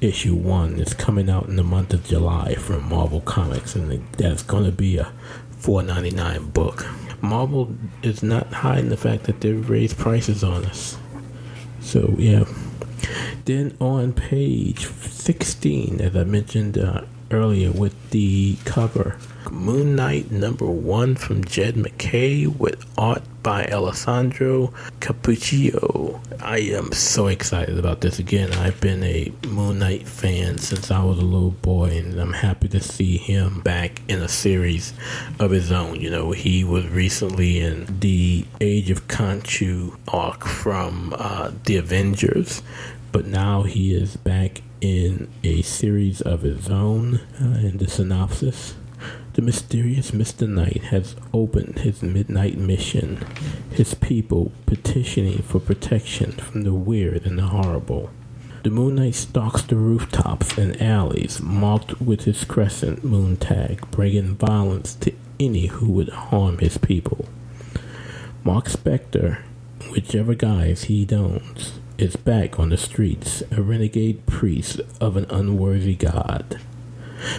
Issue one is coming out in the month of July from Marvel Comics, and that's going to be a $4.99 book. Marvel is not hiding the fact that they've raised prices on us. So yeah. Then on page 16, as I mentioned uh, earlier, with the cover Moon Knight number one from Jed MacKay with art by Alessandro Cappuccio. I am so excited about this again. I've been a Moon Knight fan since I was a little boy, and I'm happy to see him back in a series of his own. You know, he was recently in the Age of Khonshu arc from uh, the Avengers, but now he is back in a series of his own. Uh, in the synopsis, the mysterious Mr. Knight has opened his midnight mission, his people petitioning for protection from the weird and the horrible. The Moon Knight stalks the rooftops and alleys marked with his crescent moon tag, bringing violence to any who would harm his people. Mark Spector, whichever guise he dons, is back on the streets, a renegade priest of an unworthy god.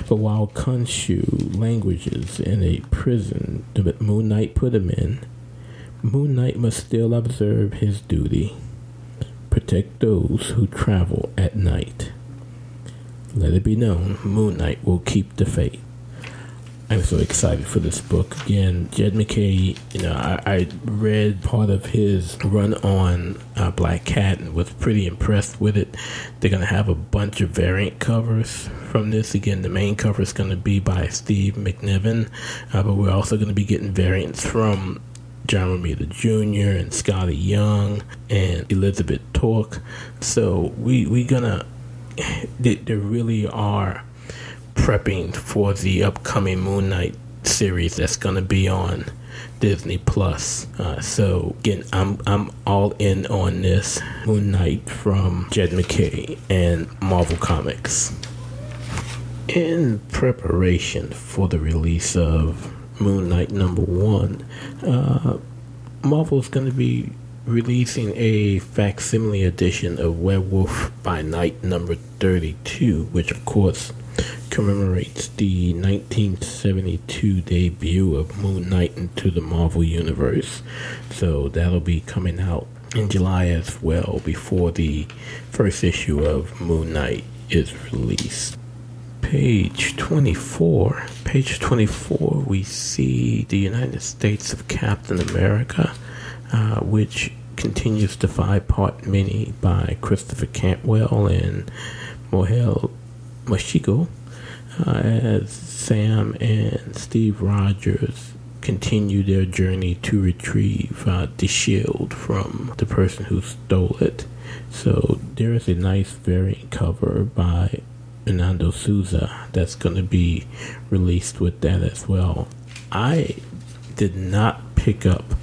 But while Khonshu languages in a prison that Moon Knight put him in, Moon Knight must still observe his duty protect those who travel at night. Let it be known, Moon Knight will keep the faith. I'm so excited for this book. Again, Jed MacKay, you know, I, I read part of his run on uh, Black Cat and was pretty impressed with it. They're going to have a bunch of variant covers from this. Again, the main cover is going to be by Steve McNiven, uh, but we're also going to be getting variants from John Romita Jr. and Skottie Young and Elizabeth Torque. So we we gonna they really are prepping for the upcoming Moon Knight series that's going to be on Disney Plus. Uh, so again, I'm I'm all in on this Moon Knight from Jed MacKay and Marvel Comics. In preparation for the release of Moon Knight number one, uh, Marvel's going to be releasing a facsimile edition of Werewolf by Night number 32, which of course commemorates the 1972 debut of Moon Knight into the Marvel Universe. So that'll be coming out in July as well before the first issue of Moon Knight is released. Page 24. Page 24, we see the United States of Captain America, uh, which continues the five part mini by Christopher Cantwell and Mohel Mashiko. Uh, as Sam and Steve Rogers continue their journey to retrieve uh, the shield from the person who stole it. So there is a nice variant cover by Hernando Souza that's going to be released with that as well. I did not pick up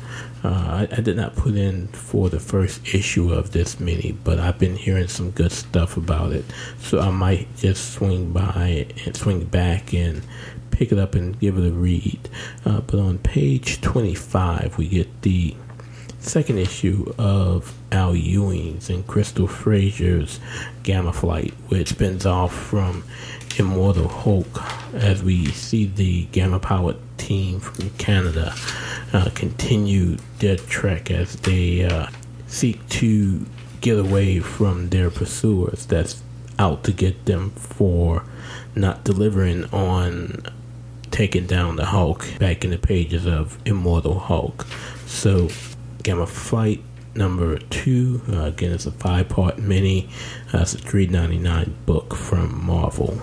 uh, I, I, did not put in for the first issue of this mini, but I've been hearing some good stuff about it, so I might just swing by and swing back and pick it up and give it a read. Uh, but on page 25, we get the second issue of Al Ewing's and Crystal Frasier's Gamma Flight, which spins off from Immortal Hulk as we see the Gamma Powered team from Canada uh, continue their trek as they uh, seek to get away from their pursuers that's out to get them for not delivering on taking down the Hulk back in the pages of Immortal Hulk. So, Gamma Flight number two, uh, again, it's a five part mini. Uh, it's a three ninety nine book from Marvel.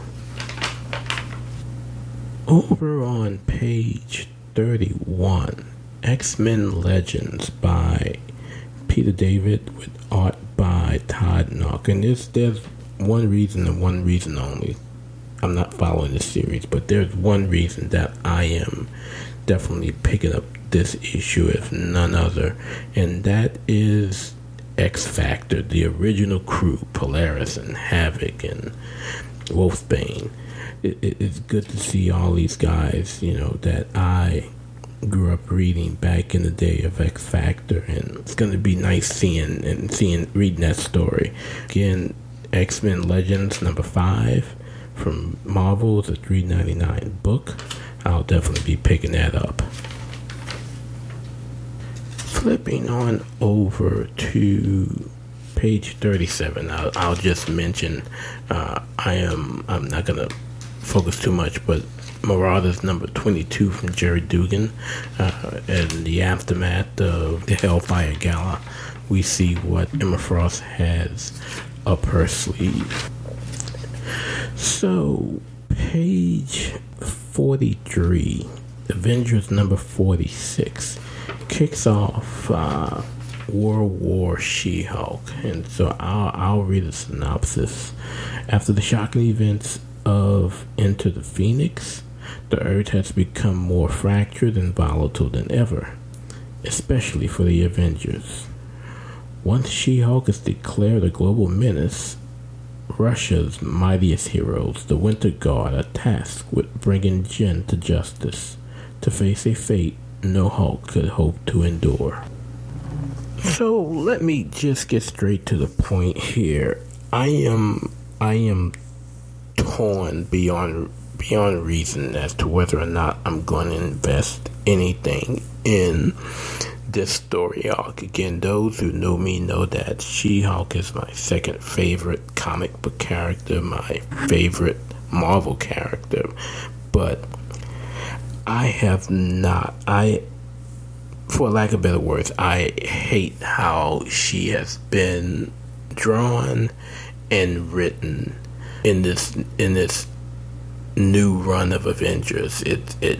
Over on page 31, X Men Legends by Peter David with art by Todd Nauck. And there's, there's one reason and one reason only. I'm not following this series, but there's one reason that I am definitely picking up this issue, if none other, and that is X Factor, the original crew, Polaris and Havoc and Wolfsbane. It, it, it's good to see all these guys, you know, that I grew up reading back in the day of X Factor, and it's going to be nice seeing and seeing reading that story again. X Men Legends number five from Marvel is a three ninety nine book. I'll definitely be picking that up. Flipping on over to page 37 I'll, I'll just mention uh, i am i'm not gonna focus too much but Marauders number 22 from Gerry Duggan. Uh, in the aftermath of the Hellfire Gala, we see what Emma Frost has up her sleeve. So, page 43, Avengers number 46, kicks off uh, World War She Hulk. And so I'll, I'll read a synopsis. After the shocking events of Enter the Phoenix, the earth has become more fractured and volatile than ever, especially for the Avengers. Once She Hulk is declared a global menace, Russia's mightiest heroes, the Winter Guard, are tasked with bringing Jen to justice to face a fate no Hulk could hope to endure. So let me just get straight to the point here. I am I am torn beyond beyond reason as to whether or not I'm going to invest anything in this story arc. Again, those who know me know that She Hulk is my second favorite comic book character, my favorite Marvel character, but I have not. I, for lack of better words, I hate how she has been drawn and written in this in this new run of Avengers. It it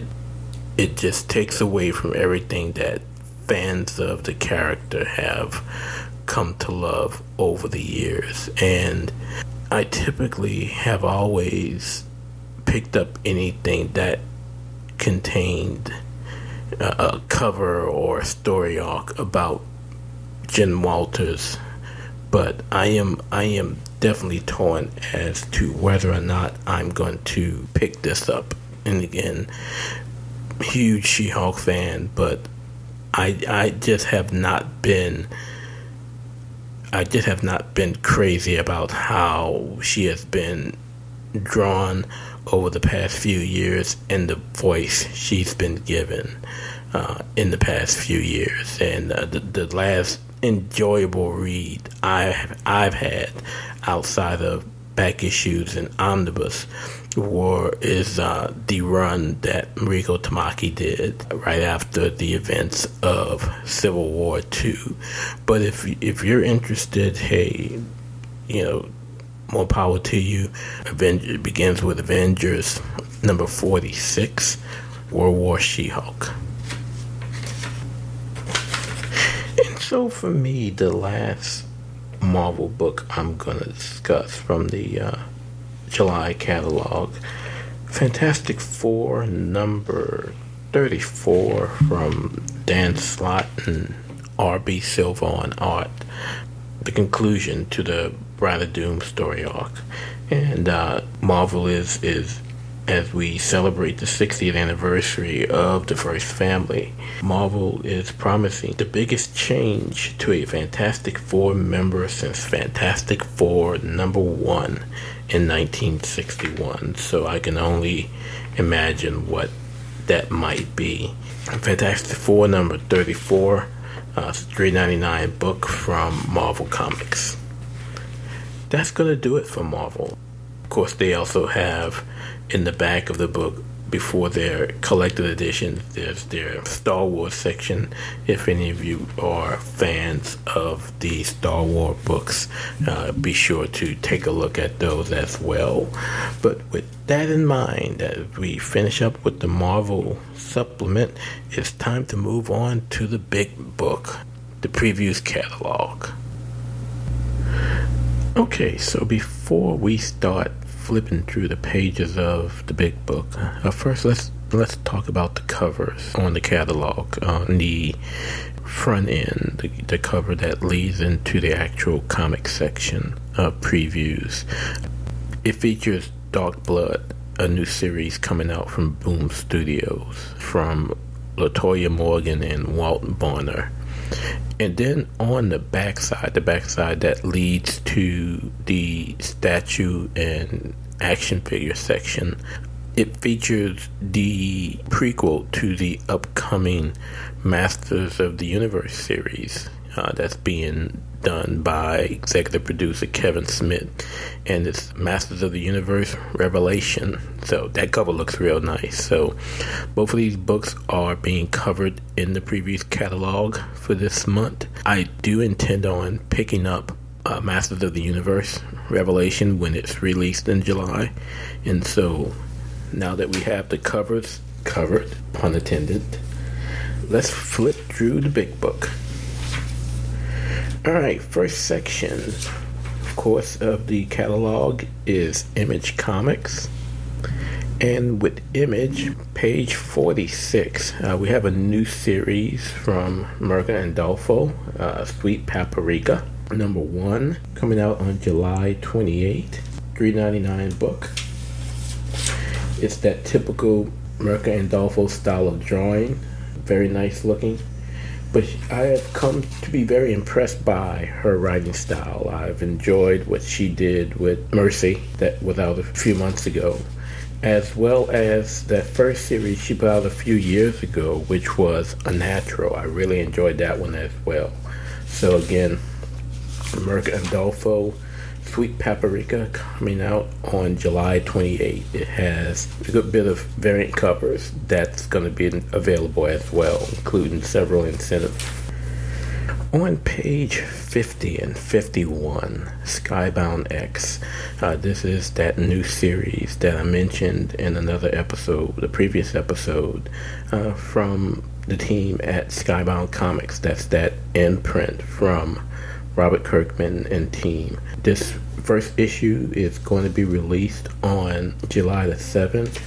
it just takes away from everything that fans of the character have come to love over the years. And I typically have always picked up anything that contained a, cover or a story arc about Jen Walters. But I am I am definitely torn as to whether or not I'm going to pick this up. And again, huge She-Hulk fan, but I I just have not been I just have not been crazy about how she has been drawn over the past few years and the voice she's been given uh, in the past few years. And uh, the, the last enjoyable read I've I've had outside of back issues and omnibus war is uh, the run that Mariko Tamaki did right after the events of Civil War Two. But if if you're interested, hey, you know, more power to you. Avenger it begins with Avengers number 46, World War She Hulk. And so for me, the last Marvel book I'm going to discuss from the uh, July catalog Fantastic Four number 34 from Dan Slott and R.B. Silva on art. The conclusion to the Bride of Doom story arc. And uh, Marvel is, is, as we celebrate the 60th anniversary of the first family, Marvel is promising the biggest change to a Fantastic Four member since Fantastic Four number one in 1961. So I can only imagine what that might be. Fantastic Four number 34, uh, 3.99 book from Marvel Comics. That's gonna do it for Marvel. Of course, they also have in the back of the book before their collected editions, there's their Star Wars section. If any of you are fans of the Star Wars books, uh, be sure to take a look at those as well. But with that in mind, as we finish up with the Marvel supplement, it's time to move on to the big book, the previews catalog. Okay, so before we start flipping through the pages of the big book, uh, first let's let's talk about the covers on the catalog. On the front end, the, the cover that leads into the actual comic section of previews, it features Dark Blood, a new series coming out from Boom Studios from Latoya Morgan and Walt Barna. And then on the backside, the backside that leads to the statue and action figure section, it features the prequel to the upcoming Masters of the Universe series uh, that's being done by executive producer Kevin Smith, and it's Masters of the Universe Revelation. So that cover looks real nice. So both of these books are being covered in the previous catalog for this month. I do intend on picking up uh, Masters of the Universe Revelation when it's released in July, and so now that we have the covers covered, pun intended, let's flip through the big book. All right, first section, of course, of the catalog is Image Comics. And with Image, page 46, uh, we have a new series from Mirka Andolfo, uh, Sweet Paprika, number one, coming out on July 28, 3.99 book. It's that typical Mirka Andolfo style of drawing, very nice looking but I have come to be very impressed by her writing style. I've enjoyed what she did with Mercy that was out a few months ago, as well as that first series she put out a few years ago, which was Unnatural. I really enjoyed that one as well. So again, Mirka Andolfo Sweet Paprika coming out on July 28. It has a good bit of variant covers that's going to be available as well, including several incentives. On page 50 and 51, Skybound X. Uh, this is that new series that I mentioned in another episode, the previous episode, uh, from the team at Skybound Comics. That's that imprint from Robert Kirkman and team. This first issue is going to be released on July the 7th,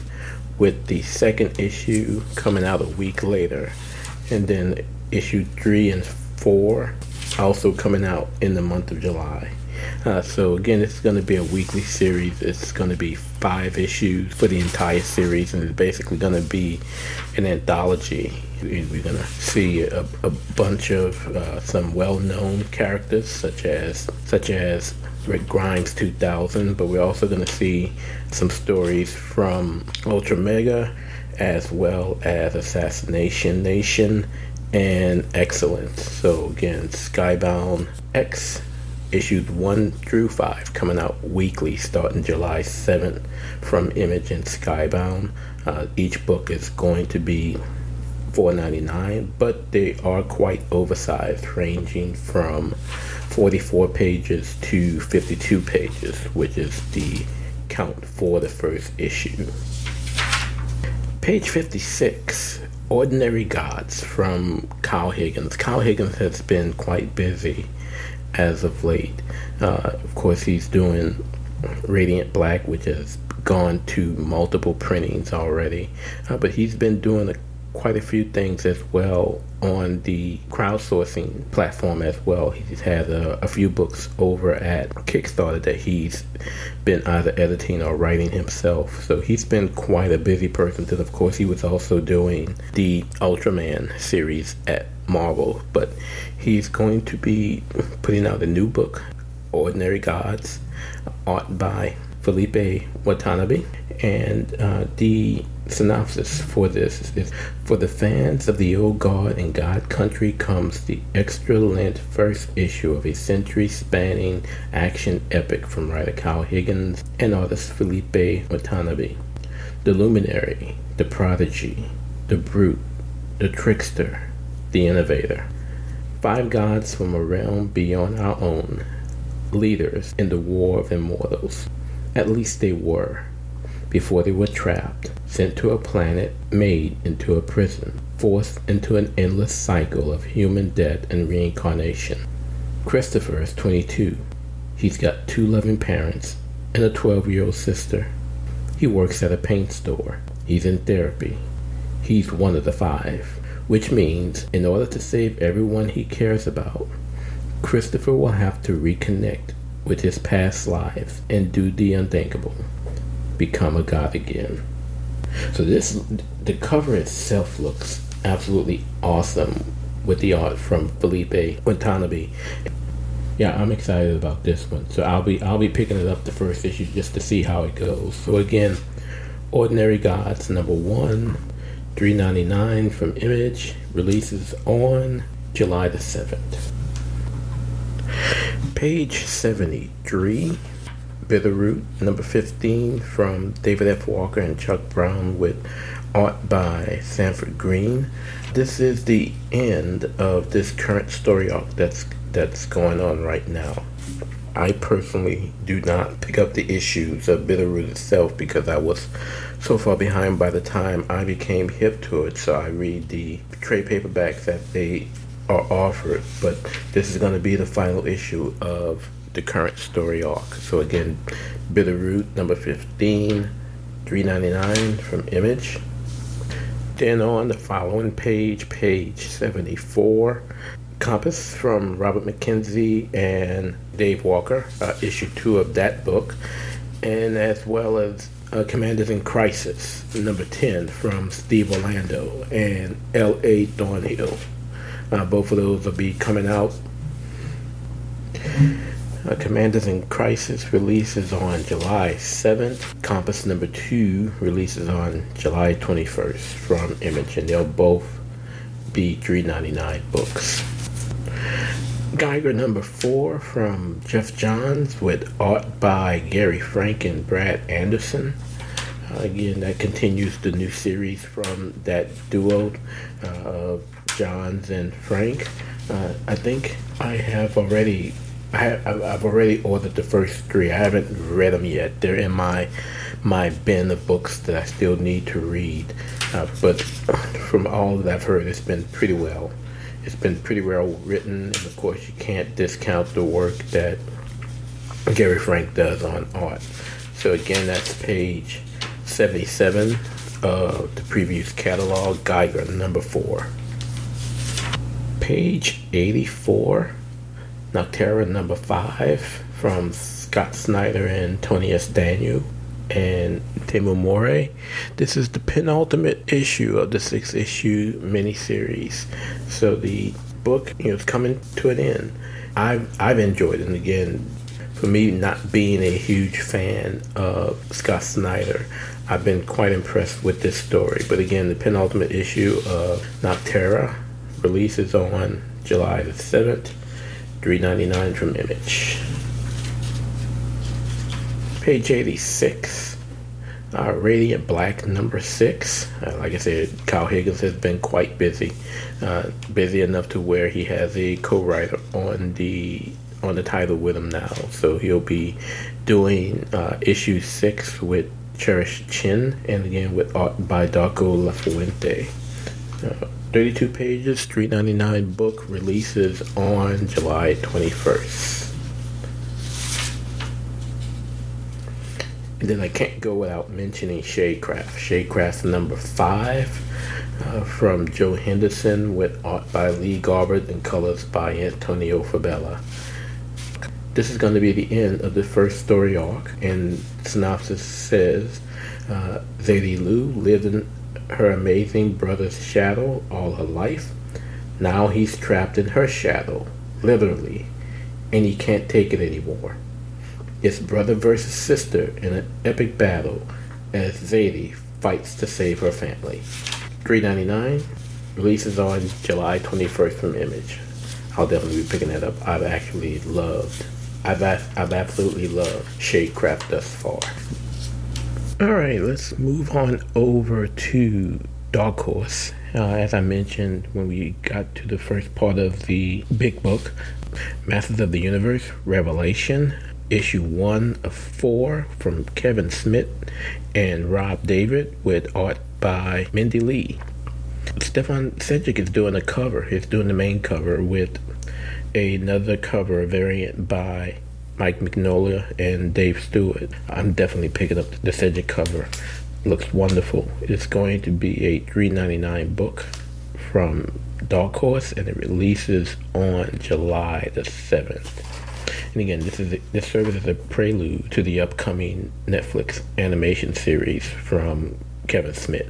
with the second issue coming out a week later, and then issue 3 and 4 also coming out in the month of July. Uh, so again, it's going to be a weekly series. It's going to be five issues for the entire series, and it's basically going to be an anthology we're going to see a, a bunch of uh, some well-known characters, such as such as Rick Grimes 2000, but we're also going to see some stories from Ultra Mega, as well as Assassination Nation and Excellence. So again, Skybound X issues 1 through 5 coming out weekly starting July 7th from Image and Skybound. Uh, each book is going to be $4.99, but they are quite oversized, ranging from 44 pages to 52 pages, which is the count for the first issue. Page 56 Ordinary Gods from Kyle Higgins. Kyle Higgins has been quite busy as of late. Uh, of course, he's doing Radiant Black, which has gone to multiple printings already, uh, but he's been doing a quite a few things as well on the crowdsourcing platform as well. He's had a, a, few books over at Kickstarter that he's been either editing or writing himself. So he's been quite a busy person. Then, of course, he was also doing the Ultraman series at Marvel. But he's going to be putting out a new book, Ordinary Gods, art by Felipe Watanabe. And uh, the synopsis for this is For the fans of the old Guard and God country comes the extra length first issue of a century spanning action epic from writer Kyle Higgins and artist Felipe Watanabe. The luminary, the prodigy, the brute, the trickster, the innovator. Five gods from a realm beyond our own, leaders in the war of immortals. At least they were before they were trapped, sent to a planet, made into a prison, forced into an endless cycle of human death and reincarnation. Christopher is 22. He's got two loving parents and a 12 year old sister. He works at a paint store. He's in therapy. He's one of the five, which means in order to save everyone he cares about, Christopher will have to reconnect with his past lives and do the unthinkable become a god again. So this the cover itself looks absolutely awesome with the art from Felipe Watanabe. Yeah, I'm excited about this one. So I'll be I'll be picking it up the first issue just to see how it goes. So again, Ordinary Gods number one, three ninety nine from Image releases on July the seventh. Page seventy three Bitterroot, number 15 from David F. Walker and Chuck Brown with art by Sanford Greene. This is the end of this current story arc that's that's going on right now. I personally do not pick up the issues of Bitterroot itself because I was so far behind by the time I became hip to it. So I read the trade paperbacks that they are offered, but this is going to be the final issue of the current story arc. So again, Bitterroot number 15, 399 from Image. Then on the following page, page 74, Compass from Robert McKenzie and Dave Walker, uh, issue two of that book, and as well as uh, Commanders in Crisis, number 10 from Steve Orlando and L.A. Thornhill. Uh, both of those will be coming out uh, Commanders in Crisis releases on July 7th. Compass number 2 releases on July 21st from Image, and they'll both be 3.99 books. Geiger number 4 from Geoff Johns with art by Gary Frank and Brad Anderson. Uh, again, that continues the new series from that duo uh, of Johns and Frank. Uh, I think I have already I have, I've already ordered the first three. I haven't read them yet. They're in my my bin of books that I still need to read. Uh, but from all that I've heard, it's been pretty well. It's been pretty well written, and of course, you can't discount the work that Gary Frank does on art. So again, that's page seventy-seven of the previous catalog, Geiger number four. Page eighty-four Nocterra number five from Scott Snyder and Tony S. Daniel and Tomeu Morey. This is the penultimate issue of the six issue miniseries. So the book you know, is coming to an end. I've I've enjoyed it and again for me not being a huge fan of Scott Snyder, I've been quite impressed with this story. But again, the penultimate issue of Nocterra releases on July the 7th. 399 from Image. Page 86. Uh, Radiant Black number six. Uh, like I said, Kyle Higgins has been quite busy, uh, busy enough to where he has a co-writer on the on the title with him now. So he'll be doing uh, issue six with Cherish Chen, and again with art by Darko Lafuente. Uh, 32 pages, 3.99 book releases on July 21st. And then I can't go without mentioning Shadecraft. Shadecraft number five uh, from Joe Henderson with art by Lee Garbett and colors by Antonio Fabela. This is going to be the end of the first story arc, and synopsis says uh, Zadie Lu lived in her amazing brother's shadow all her life. Now he's trapped in her shadow, literally, and he can't take it anymore. It's brother versus sister in an epic battle as Zadie fights to save her family. 3.99 releases on July 21st from Image. I'll definitely be picking that up. I've actually loved, I've I've absolutely loved Shadecraft thus far. All right, let's move on over to Dark Horse. Uh, as I mentioned when we got to the first part of the big book, Masters of the Universe Revelation issue one of four from Kevin Smith and Rob David with art by Mindy Lee. Stefan Sejic is doing a cover. He's doing the main cover with another cover variant by Mike Mignola and Dave Stewart. I'm definitely picking up the Sejic cover. Looks wonderful. It's going to be a $3.99 book from Dark Horse, and it releases on July the 7th. And again, this is a, this serves as a prelude to the upcoming Netflix animation series from Kevin Smith.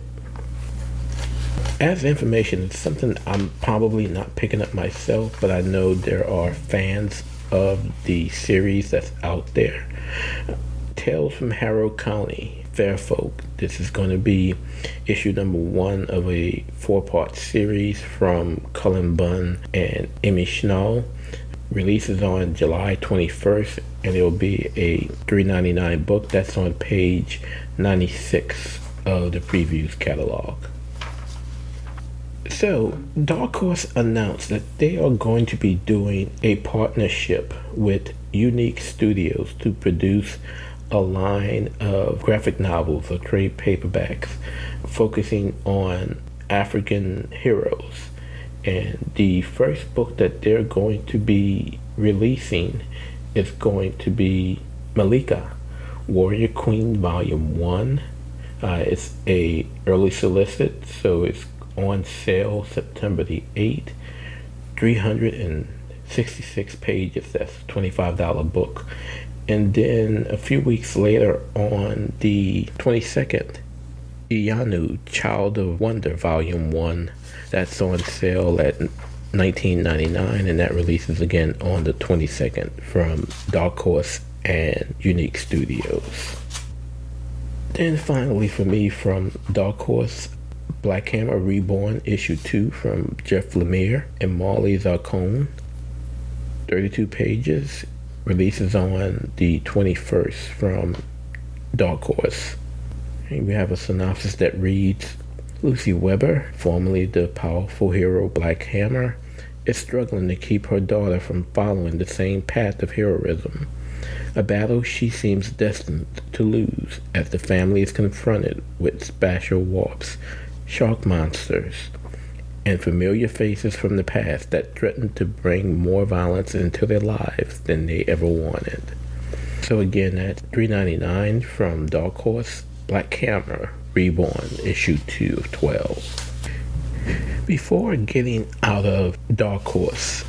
As information, it's something I'm probably not picking up myself, but I know there are fans of the series that's out there. Tales from Harrow County, Fair Folk. This is going to be issue number one of a four part series from Cullen Bunn and Emily Schnall releases on July 21st, and it will be a 3.99 book. That's on page 96 of the previews catalog. So, Dark Horse announced that they are going to be doing a partnership with YouNeek Studios to produce a line of graphic novels or trade paperbacks focusing on African heroes and the first book that they're going to be releasing is going to be Malika, Warrior Queen Volume 1. Uh, it's a early solicit, so it's on sale September the 8th. 366 pages, that's $25 book. And then a few weeks later on the 22nd, Iyanu, Child of Wonder, Volume 1 that's on sale at 19.99, and that releases again on the 22nd from Dark Horse and YouNeek Studios. Then finally, for me, from Dark Horse, Black Hammer Reborn, issue 2 from Jeff Lemire and Molly Zarcone. 32 pages, releases on the 21st from Dark Horse. And we have a synopsis that reads Lucy Weber, formerly the powerful hero Black Hammer, is struggling to keep her daughter from following the same path of heroism, a battle she seems destined to lose as the family is confronted with spatial warps, shark monsters, and familiar faces from the past that threaten to bring more violence into their lives than they ever wanted. So again, at 3.99 from Dark Horse, Black Hammer Reborn, issue 2 of 12. Before getting out of Dark Horse,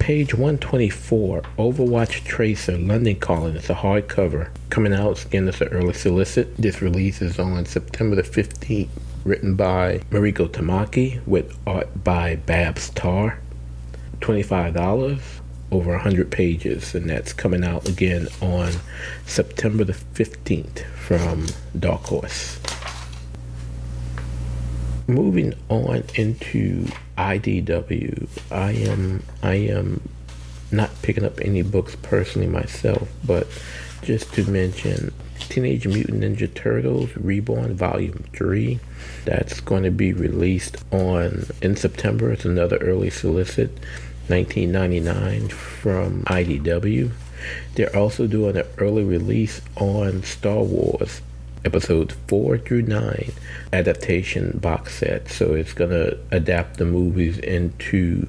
page 124, Overwatch Tracer, London Calling. It's a hardcover coming out. Again, it's an early solicit. This release is on September the 15th. Written by Mariko Tamaki with art by Babs Tarr. $25 over 100 pages, and that's coming out again on September the 15th from Dark Horse moving on into IDW, I am I am not picking up any books personally myself, but just to mention Teenage Mutant Ninja Turtles Reborn Volume 3. That's going to be released on in September. It's another early solicit, 1999 from IDW. They're also doing an early release on Star Wars episodes 4 through 9 adaptation box set. So it's going to adapt the movies into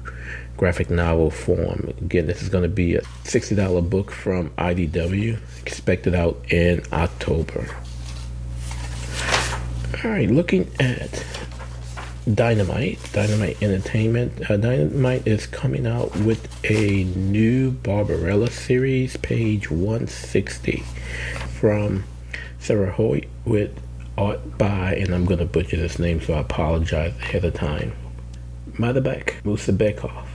graphic novel form. Again, this is going to be a $60 book from IDW, expected out in October. All right, looking at Dynamite, Dynamite Entertainment. Uh, Dynamite is coming out with a new Barbarella series, page 160, from Sarah Hoyt with art by, and I'm going to butcher this name, so I apologize ahead of time. Motherbeck, Musa Bekoff.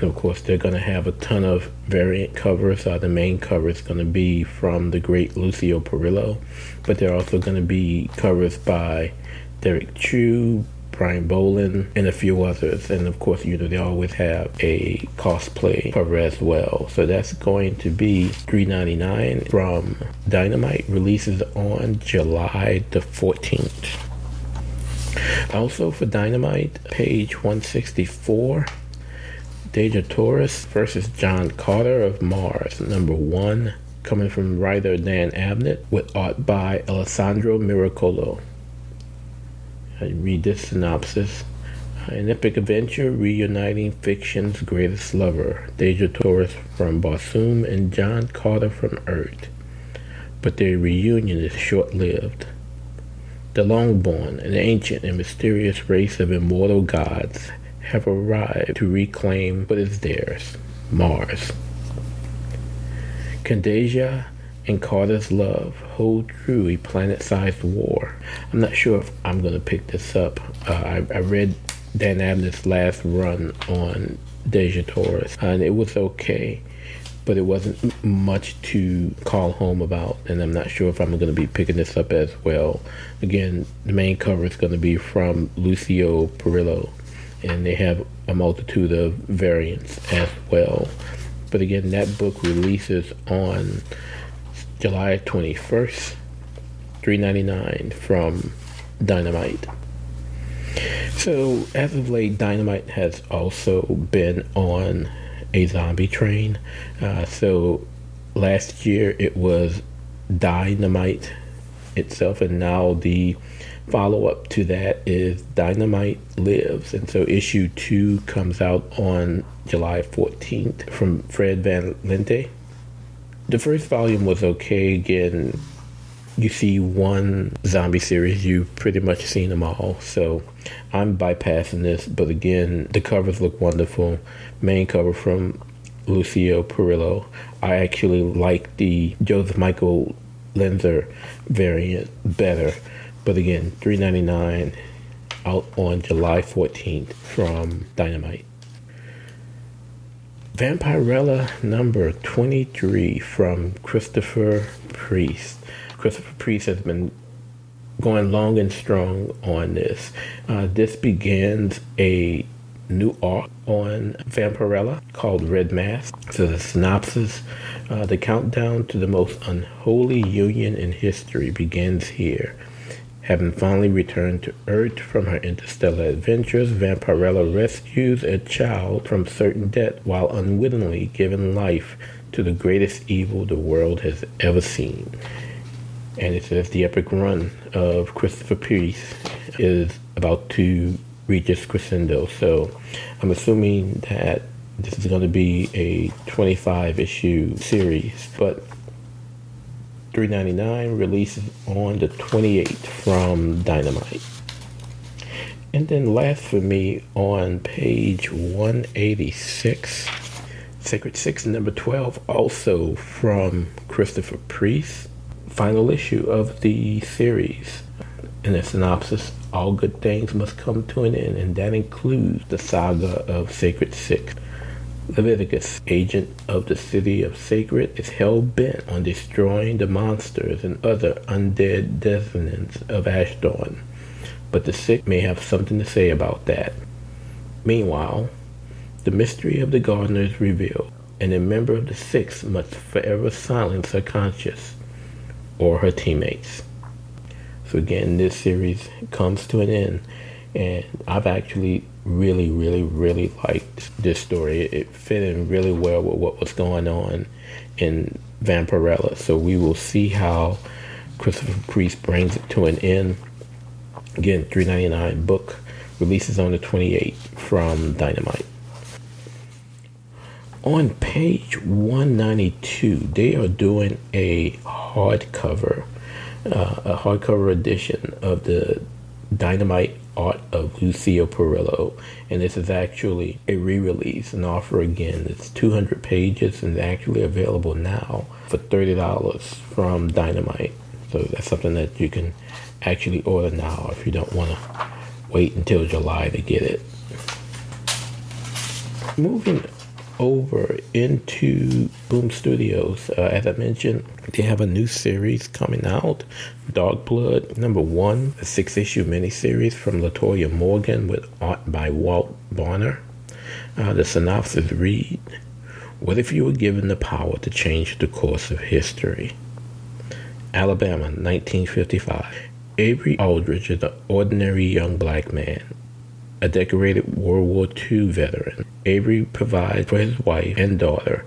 And of course, they're going to have a ton of variant covers. Uh, the main cover is going to be from the great Lucio Parrillo, but they're also going to be covers by Derek Chew, Brian Bolin, and a few others. And of course, you know, they always have a cosplay cover as well. So that's going to be $3.99 from Dynamite. Releases on July the 14th. Also for Dynamite, page 164. Dejah Thoris versus John Carter of Mars, number one, coming from writer Dan Abnett with art by Alessandro Miracolo. I read this synopsis. An epic adventure reuniting fiction's greatest lover, Dejah Thoris from Barsoom and John Carter from Earth. But their reunion is short lived. The Longborn, an ancient and mysterious race of immortal gods, have arrived to reclaim what is theirs Mars. Can Dejah and Carter's love hold true a planet sized war? I'm not sure if I'm going to pick this up. Uh, I, I, read Dan Abnett's last run on Dejah Thoris, and it was okay, but it wasn't much to call home about, and I'm not sure if I'm going to be picking this up as well. Again, the main cover is going to be from Lucio Parrillo, and they have a multitude of variants as well. But again, that book releases on July 21st, 3.99 from Dynamite. So as of late, Dynamite has also been on a zombie train. Uh, so last year it was Dynamite itself, and now the follow up to that is Dynamite Lives. And so issue two comes out on July 14th from Fred Van Lente. The first volume was okay. Again, you see one zombie series, you've pretty much seen them all. So I'm bypassing this. But again, the covers look wonderful. Main cover from Lucio Parrillo. I actually like the Joseph Michael Linsner variant better. But again, three ninety nine out on July 14th from Dynamite. Vampirella number 23 from Christopher Priest. Christopher Priest has been going long and strong on this. Uh, this begins a new arc on Vampirella called Red Mask. So the synopsis, uh, the countdown to the most unholy union in history begins here. Having finally returned to Earth from her interstellar adventures, Vampirella rescues a child from certain death while unwittingly giving life to the greatest evil the world has ever seen. And it says the epic run of Christopher Priest is about to reach its crescendo. So I'm assuming that this is going to be a 25 issue series. But 399 releases on the 28th from Dynamite. And then last for me on page 186, Sacred Six number 12, also from Christopher Priest. Final issue of the series. In a synopsis, all good things must come to an end, and that includes the saga of Sacred Six. Leviticus, agent of the city of Sacred, is hell bent on destroying the monsters and other undead descendants of Ashdod. But the sick may have something to say about that. Meanwhile, the mystery of the gardener is revealed. and a member of the Six must forever silence her conscience or her teammates. So again, this series comes to an end, and I've actually really, really, really liked this story. It fit in really well with what was going on in Vampirella. So we will see how Christopher Priest brings it to an end. Again, 3.99 book releases on the 28th from Dynamite. On page 192, they are doing a hardcover, uh, a hardcover edition of the Dynamite art of Lucio Parrillo, and this is actually a re-release, an offer again. It's 200 pages and actually available now for $30 from Dynamite. So that's something that you can actually order now if you don't want to wait until July to get it. Moving over into Boom Studios. Uh, as I mentioned, they have a new series coming out, Dog Blood number one, a six issue miniseries from Latoya Morgan with art by Walt Barna. Uh, the synopsis read What if you were given the power to change the course of history? Alabama, 1955. Avery Aldrich is an ordinary young black man a decorated World War II veteran. Avery provides for his wife and daughter.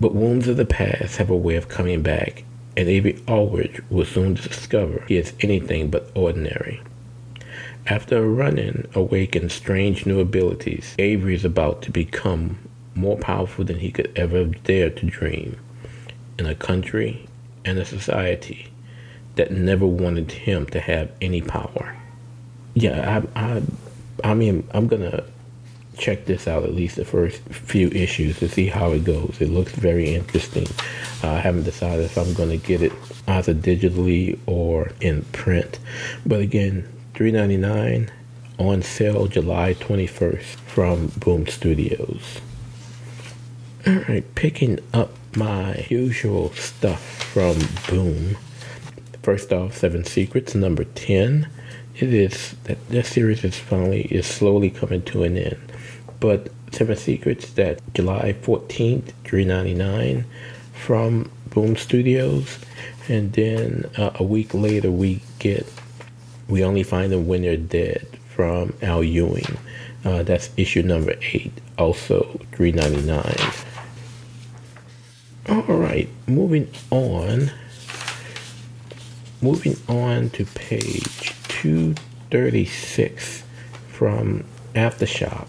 But wounds of the past have a way of coming back, and Avery Aldrich will soon discover he is anything but ordinary. After a run-in awakens strange new abilities, Avery is about to become more powerful than he could ever dare to dream in a country and a society that never wanted him to have any power yeah, I, I, I mean, I'm gonna check this out at least the first few issues to see how it goes. It looks very interesting. Uh, I haven't decided if I'm gonna get it either digitally or in print. But again, $3.99 on sale July 21st from Boom Studios. All right, picking up my usual stuff from Boom. First off, Seven Secrets number 10 it is that this series is finally is slowly coming to an end. But Seven Secrets that July 14th, 399 from Boom Studios. And then uh, a week later we get We Only Find Them When They're Dead from Al Ewing. Uh, that's issue number 8, also 399 All right, moving on. Moving on to page 236 from Aftershock.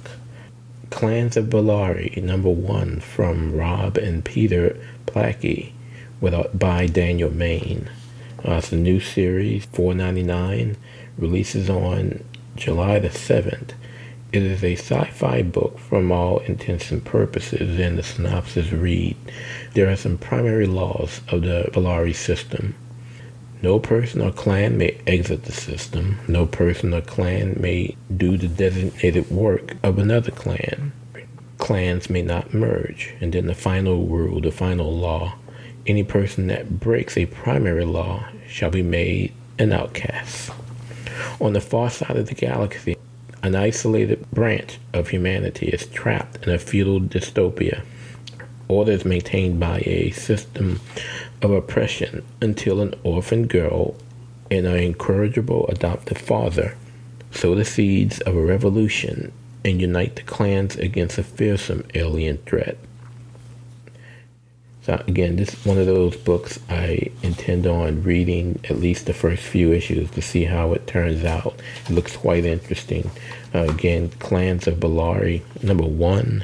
Clans of Bellari, number one from Rob and Peter Blackie, without by Daniel Maine. Uh, it's a new series, 4.99, releases on July the 7th. It is a sci-fi book from all intents and purposes, and the synopsis read: There are some primary laws of the Bellari system. No person or clan may exit the system. No person or clan may do the designated work of another clan. Clans may not merge. And then the final rule, the final law any person that breaks a primary law shall be made an outcast. On the far side of the galaxy, an isolated branch of humanity is trapped in a feudal dystopia. Order is maintained by a system of oppression until an orphan girl and an incorrigible adoptive father sow the seeds of a revolution and unite the clans against a fearsome alien threat. So again, this is one of those books I intend on reading at least the first few issues to see how it turns out. It looks quite interesting. Uh, again, Clans of Bellari number one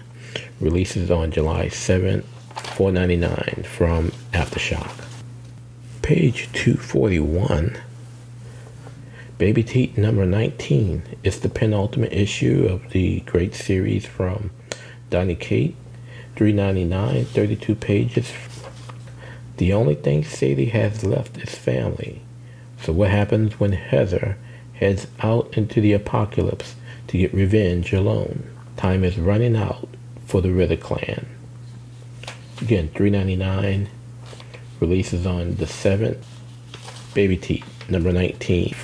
releases on July 7th 4.99 from Aftershock. Page 241. Baby Teeth number 19 is the penultimate issue of the great series from Donny Cates. 3.99, 32 pages. The only thing Sadie has left is family. So what happens when Heather heads out into the apocalypse to get revenge alone? Time is running out for the Ritter clan. Again, three ninety nine. Releases on the seventh. Baby Teeth, number nineteen.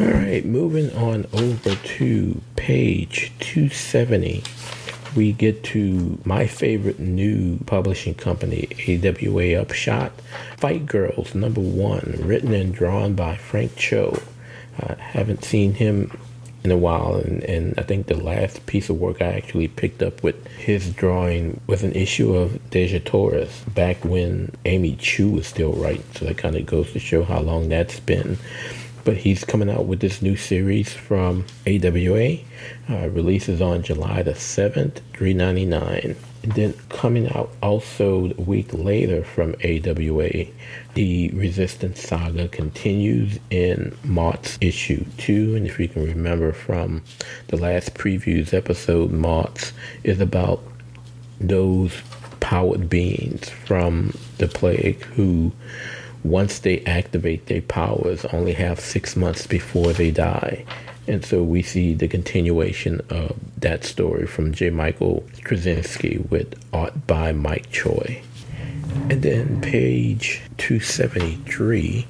All right, moving on over to page two seventy we get to my favorite new publishing company, AWA Upshot, Fight Girls number one, written and drawn by Frank Cho. I haven't seen him in a while, and, and I think the last piece of work I actually picked up with his drawing was an issue of Dejah Thoris back when Amy Chu was still writing. So that kind of goes to show how long that's been. But he's coming out with this new series from AWA. Uh, releases on July the 7th, 399 and then coming out also a week later from AWA, the Resistance Saga continues in Moths issue 2. And if you can remember from the last previews episode, Moths is about those powered beings from the plague who, once they activate their powers, only have six months before they die. And so we see the continuation of that story from J. Michael Straczynski with art by Mike Choi. And then page 273,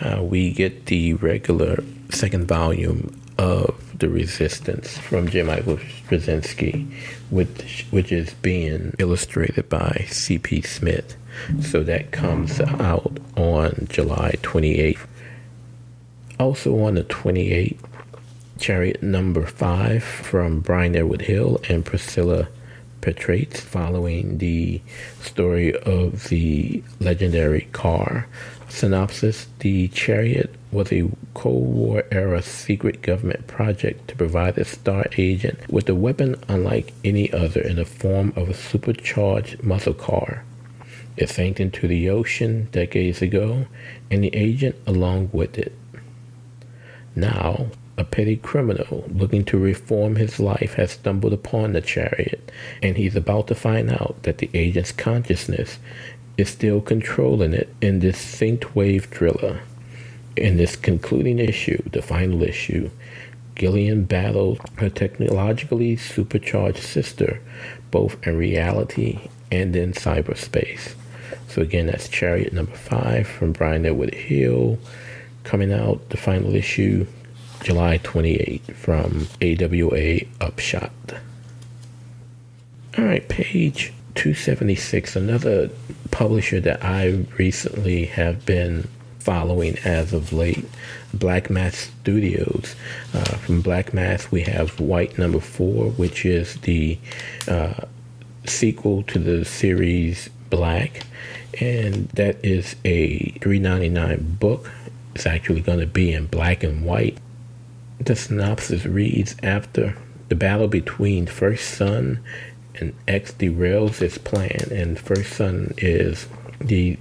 uh, we get the regular second volume of The Resistance from J. Michael Straczynski, which, which is being illustrated by C.P. Smith. So that comes out on July 28th. Also on the 28th, Chariot number five from Brian Edward Hill and Priscilla Petraites, following the story of the legendary car. Synopsis The Chariot was a Cold War era secret government project to provide a star agent with a weapon unlike any other in the form of a supercharged muscle car. It sank into the ocean decades ago, and the agent along with it. Now, a petty criminal looking to reform his life has stumbled upon the chariot, and he's about to find out that the agent's consciousness is still controlling it in this synthwave thriller. In this concluding issue, the final issue, Gillian battles her technologically supercharged sister, both in reality and in cyberspace. So again, that's Chariot number five from Brian Edward Hill, coming out the final issue July 28 from AWA Upshot. All right, page 276, another publisher that I recently have been following as of late, Black Mask Studios. Uh, from Black Mask, we have White Number Four, which is the uh, sequel to the series Black, and that is a 3.99 book. It's actually going to be in black and white the synopsis reads After the battle between First Son and X derails its plan, and First Son is the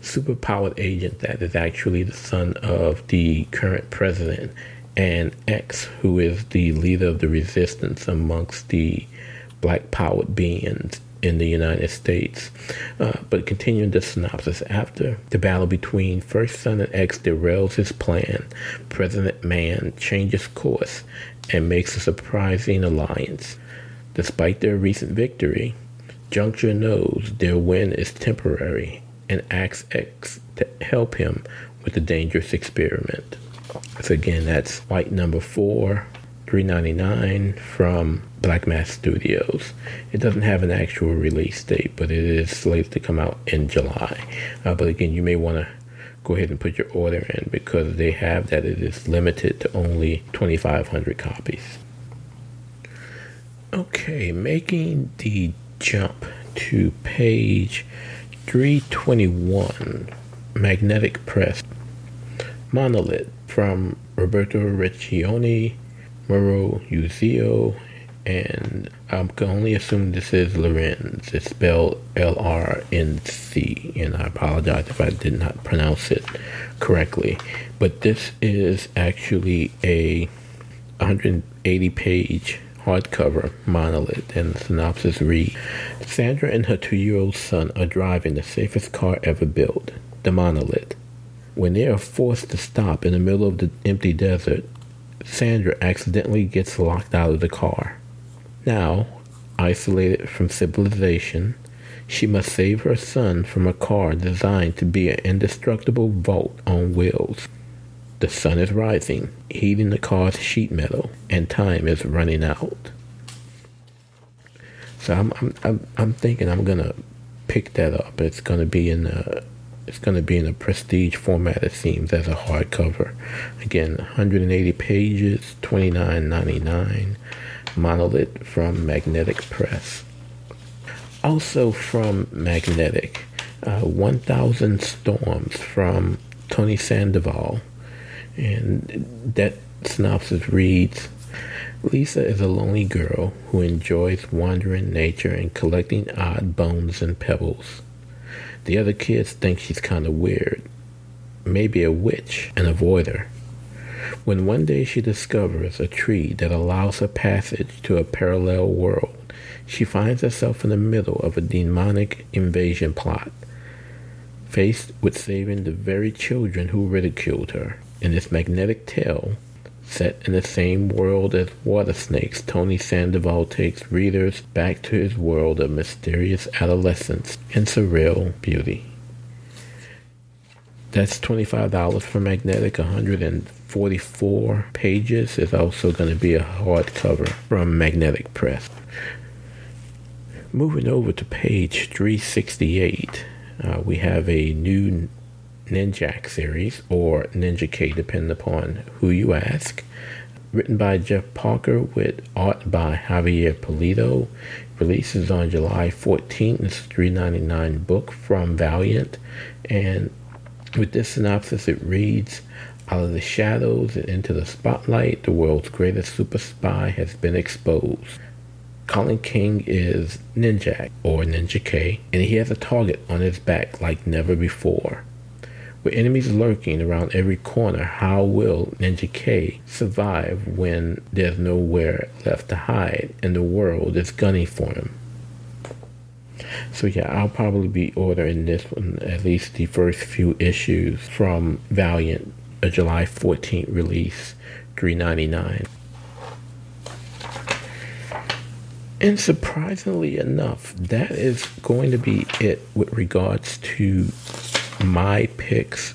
superpowered agent that is actually the son of the current president, and X, who is the leader of the resistance amongst the black powered beings in the United States. Uh, but continuing the synopsis, after the battle between First Son and X derails his plan, President Man changes course and makes a surprising alliance. Despite their recent victory, Juncture knows their win is temporary and asks X to help him with the dangerous experiment. So again, that's white number four, 399 from Black Mask Studios. It doesn't have an actual release date, but it is slated to come out in July. Uh, but again, you may want to go ahead and put your order in because they have that it is limited to only 2,500 copies. Okay, making the jump to page 321, Magnetic Press, Monolith from Roberto Recchioni Mauro Uzzeo, and I can only assume this is Lorenz. It's spelled L R N C, and I apologize if I did not pronounce it correctly. But this is actually a 180 page hardcover monolith, and the synopsis reads Sandra and her two year old son are driving the safest car ever built, the monolith. When they are forced to stop in the middle of the empty desert, Sandra accidentally gets locked out of the car. Now, isolated from civilization, she must save her son from a car designed to be an indestructible vault on wheels. The sun is rising, heating the car's sheet metal, and time is running out. So I'm I'm I'm, I'm thinking I'm gonna pick that up. It's gonna be in a it's gonna be in a prestige format. It seems as a hardcover. Again, 180 pages, 29.99. Monolith from Magnetic Press. Also from Magnetic, uh, 1000 Storms from Tony Sandoval. And that synopsis reads Lisa is a lonely girl who enjoys wandering nature and collecting odd bones and pebbles. The other kids think she's kind of weird, maybe a witch, and avoid her. When one day she discovers a tree that allows her passage to a parallel world, she finds herself in the middle of a demonic invasion plot, faced with saving the very children who ridiculed her. In this magnetic tale, Set in the same world as Water Snakes, Tony Sandoval takes readers back to his world of mysterious adolescence and surreal beauty. That's $25 for Magnetic, 144 pages. is also going to be a hardcover from Magnetic Press. Moving over to page 368, uh, we have a new Ninjak series, or Ninja K, depending upon who you ask. Written by Jeff Parker with art by Javier Pulido. Releases on July 14th. It's a $3.99 book from Valiant. And with this synopsis, it reads Out of the shadows and into the spotlight, the world's greatest super spy has been exposed. Colin King is Ninjak, or Ninja K, and he has a target on his back like never before. With enemies lurking around every corner, how will Ninja K survive when there's nowhere left to hide and the world is gunning for him? So yeah, I'll probably be ordering this one, at least the first few issues from Valiant, a July 14th release, 3.99. And surprisingly enough, that is going to be it with regards to my picks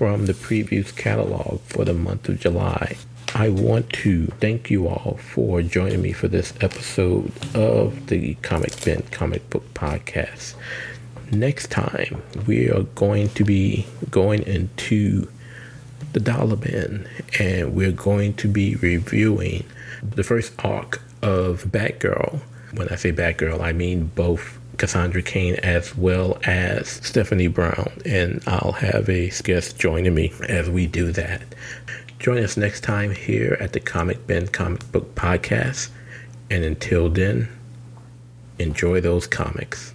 from the previous catalog for the month of July. I want to thank you all for joining me for this episode of the Comic Bin Comic Book Podcast. Next time, we are going to be going into the dollar bin and we're going to be reviewing the first arc of Batgirl. When I say Batgirl, I mean both Cassandra Cain as well as Stephanie Brown. And I'll have a guest joining me as we do that. Join us next time here at the Comic Bin Comic Book Podcast. And until then, enjoy those comics.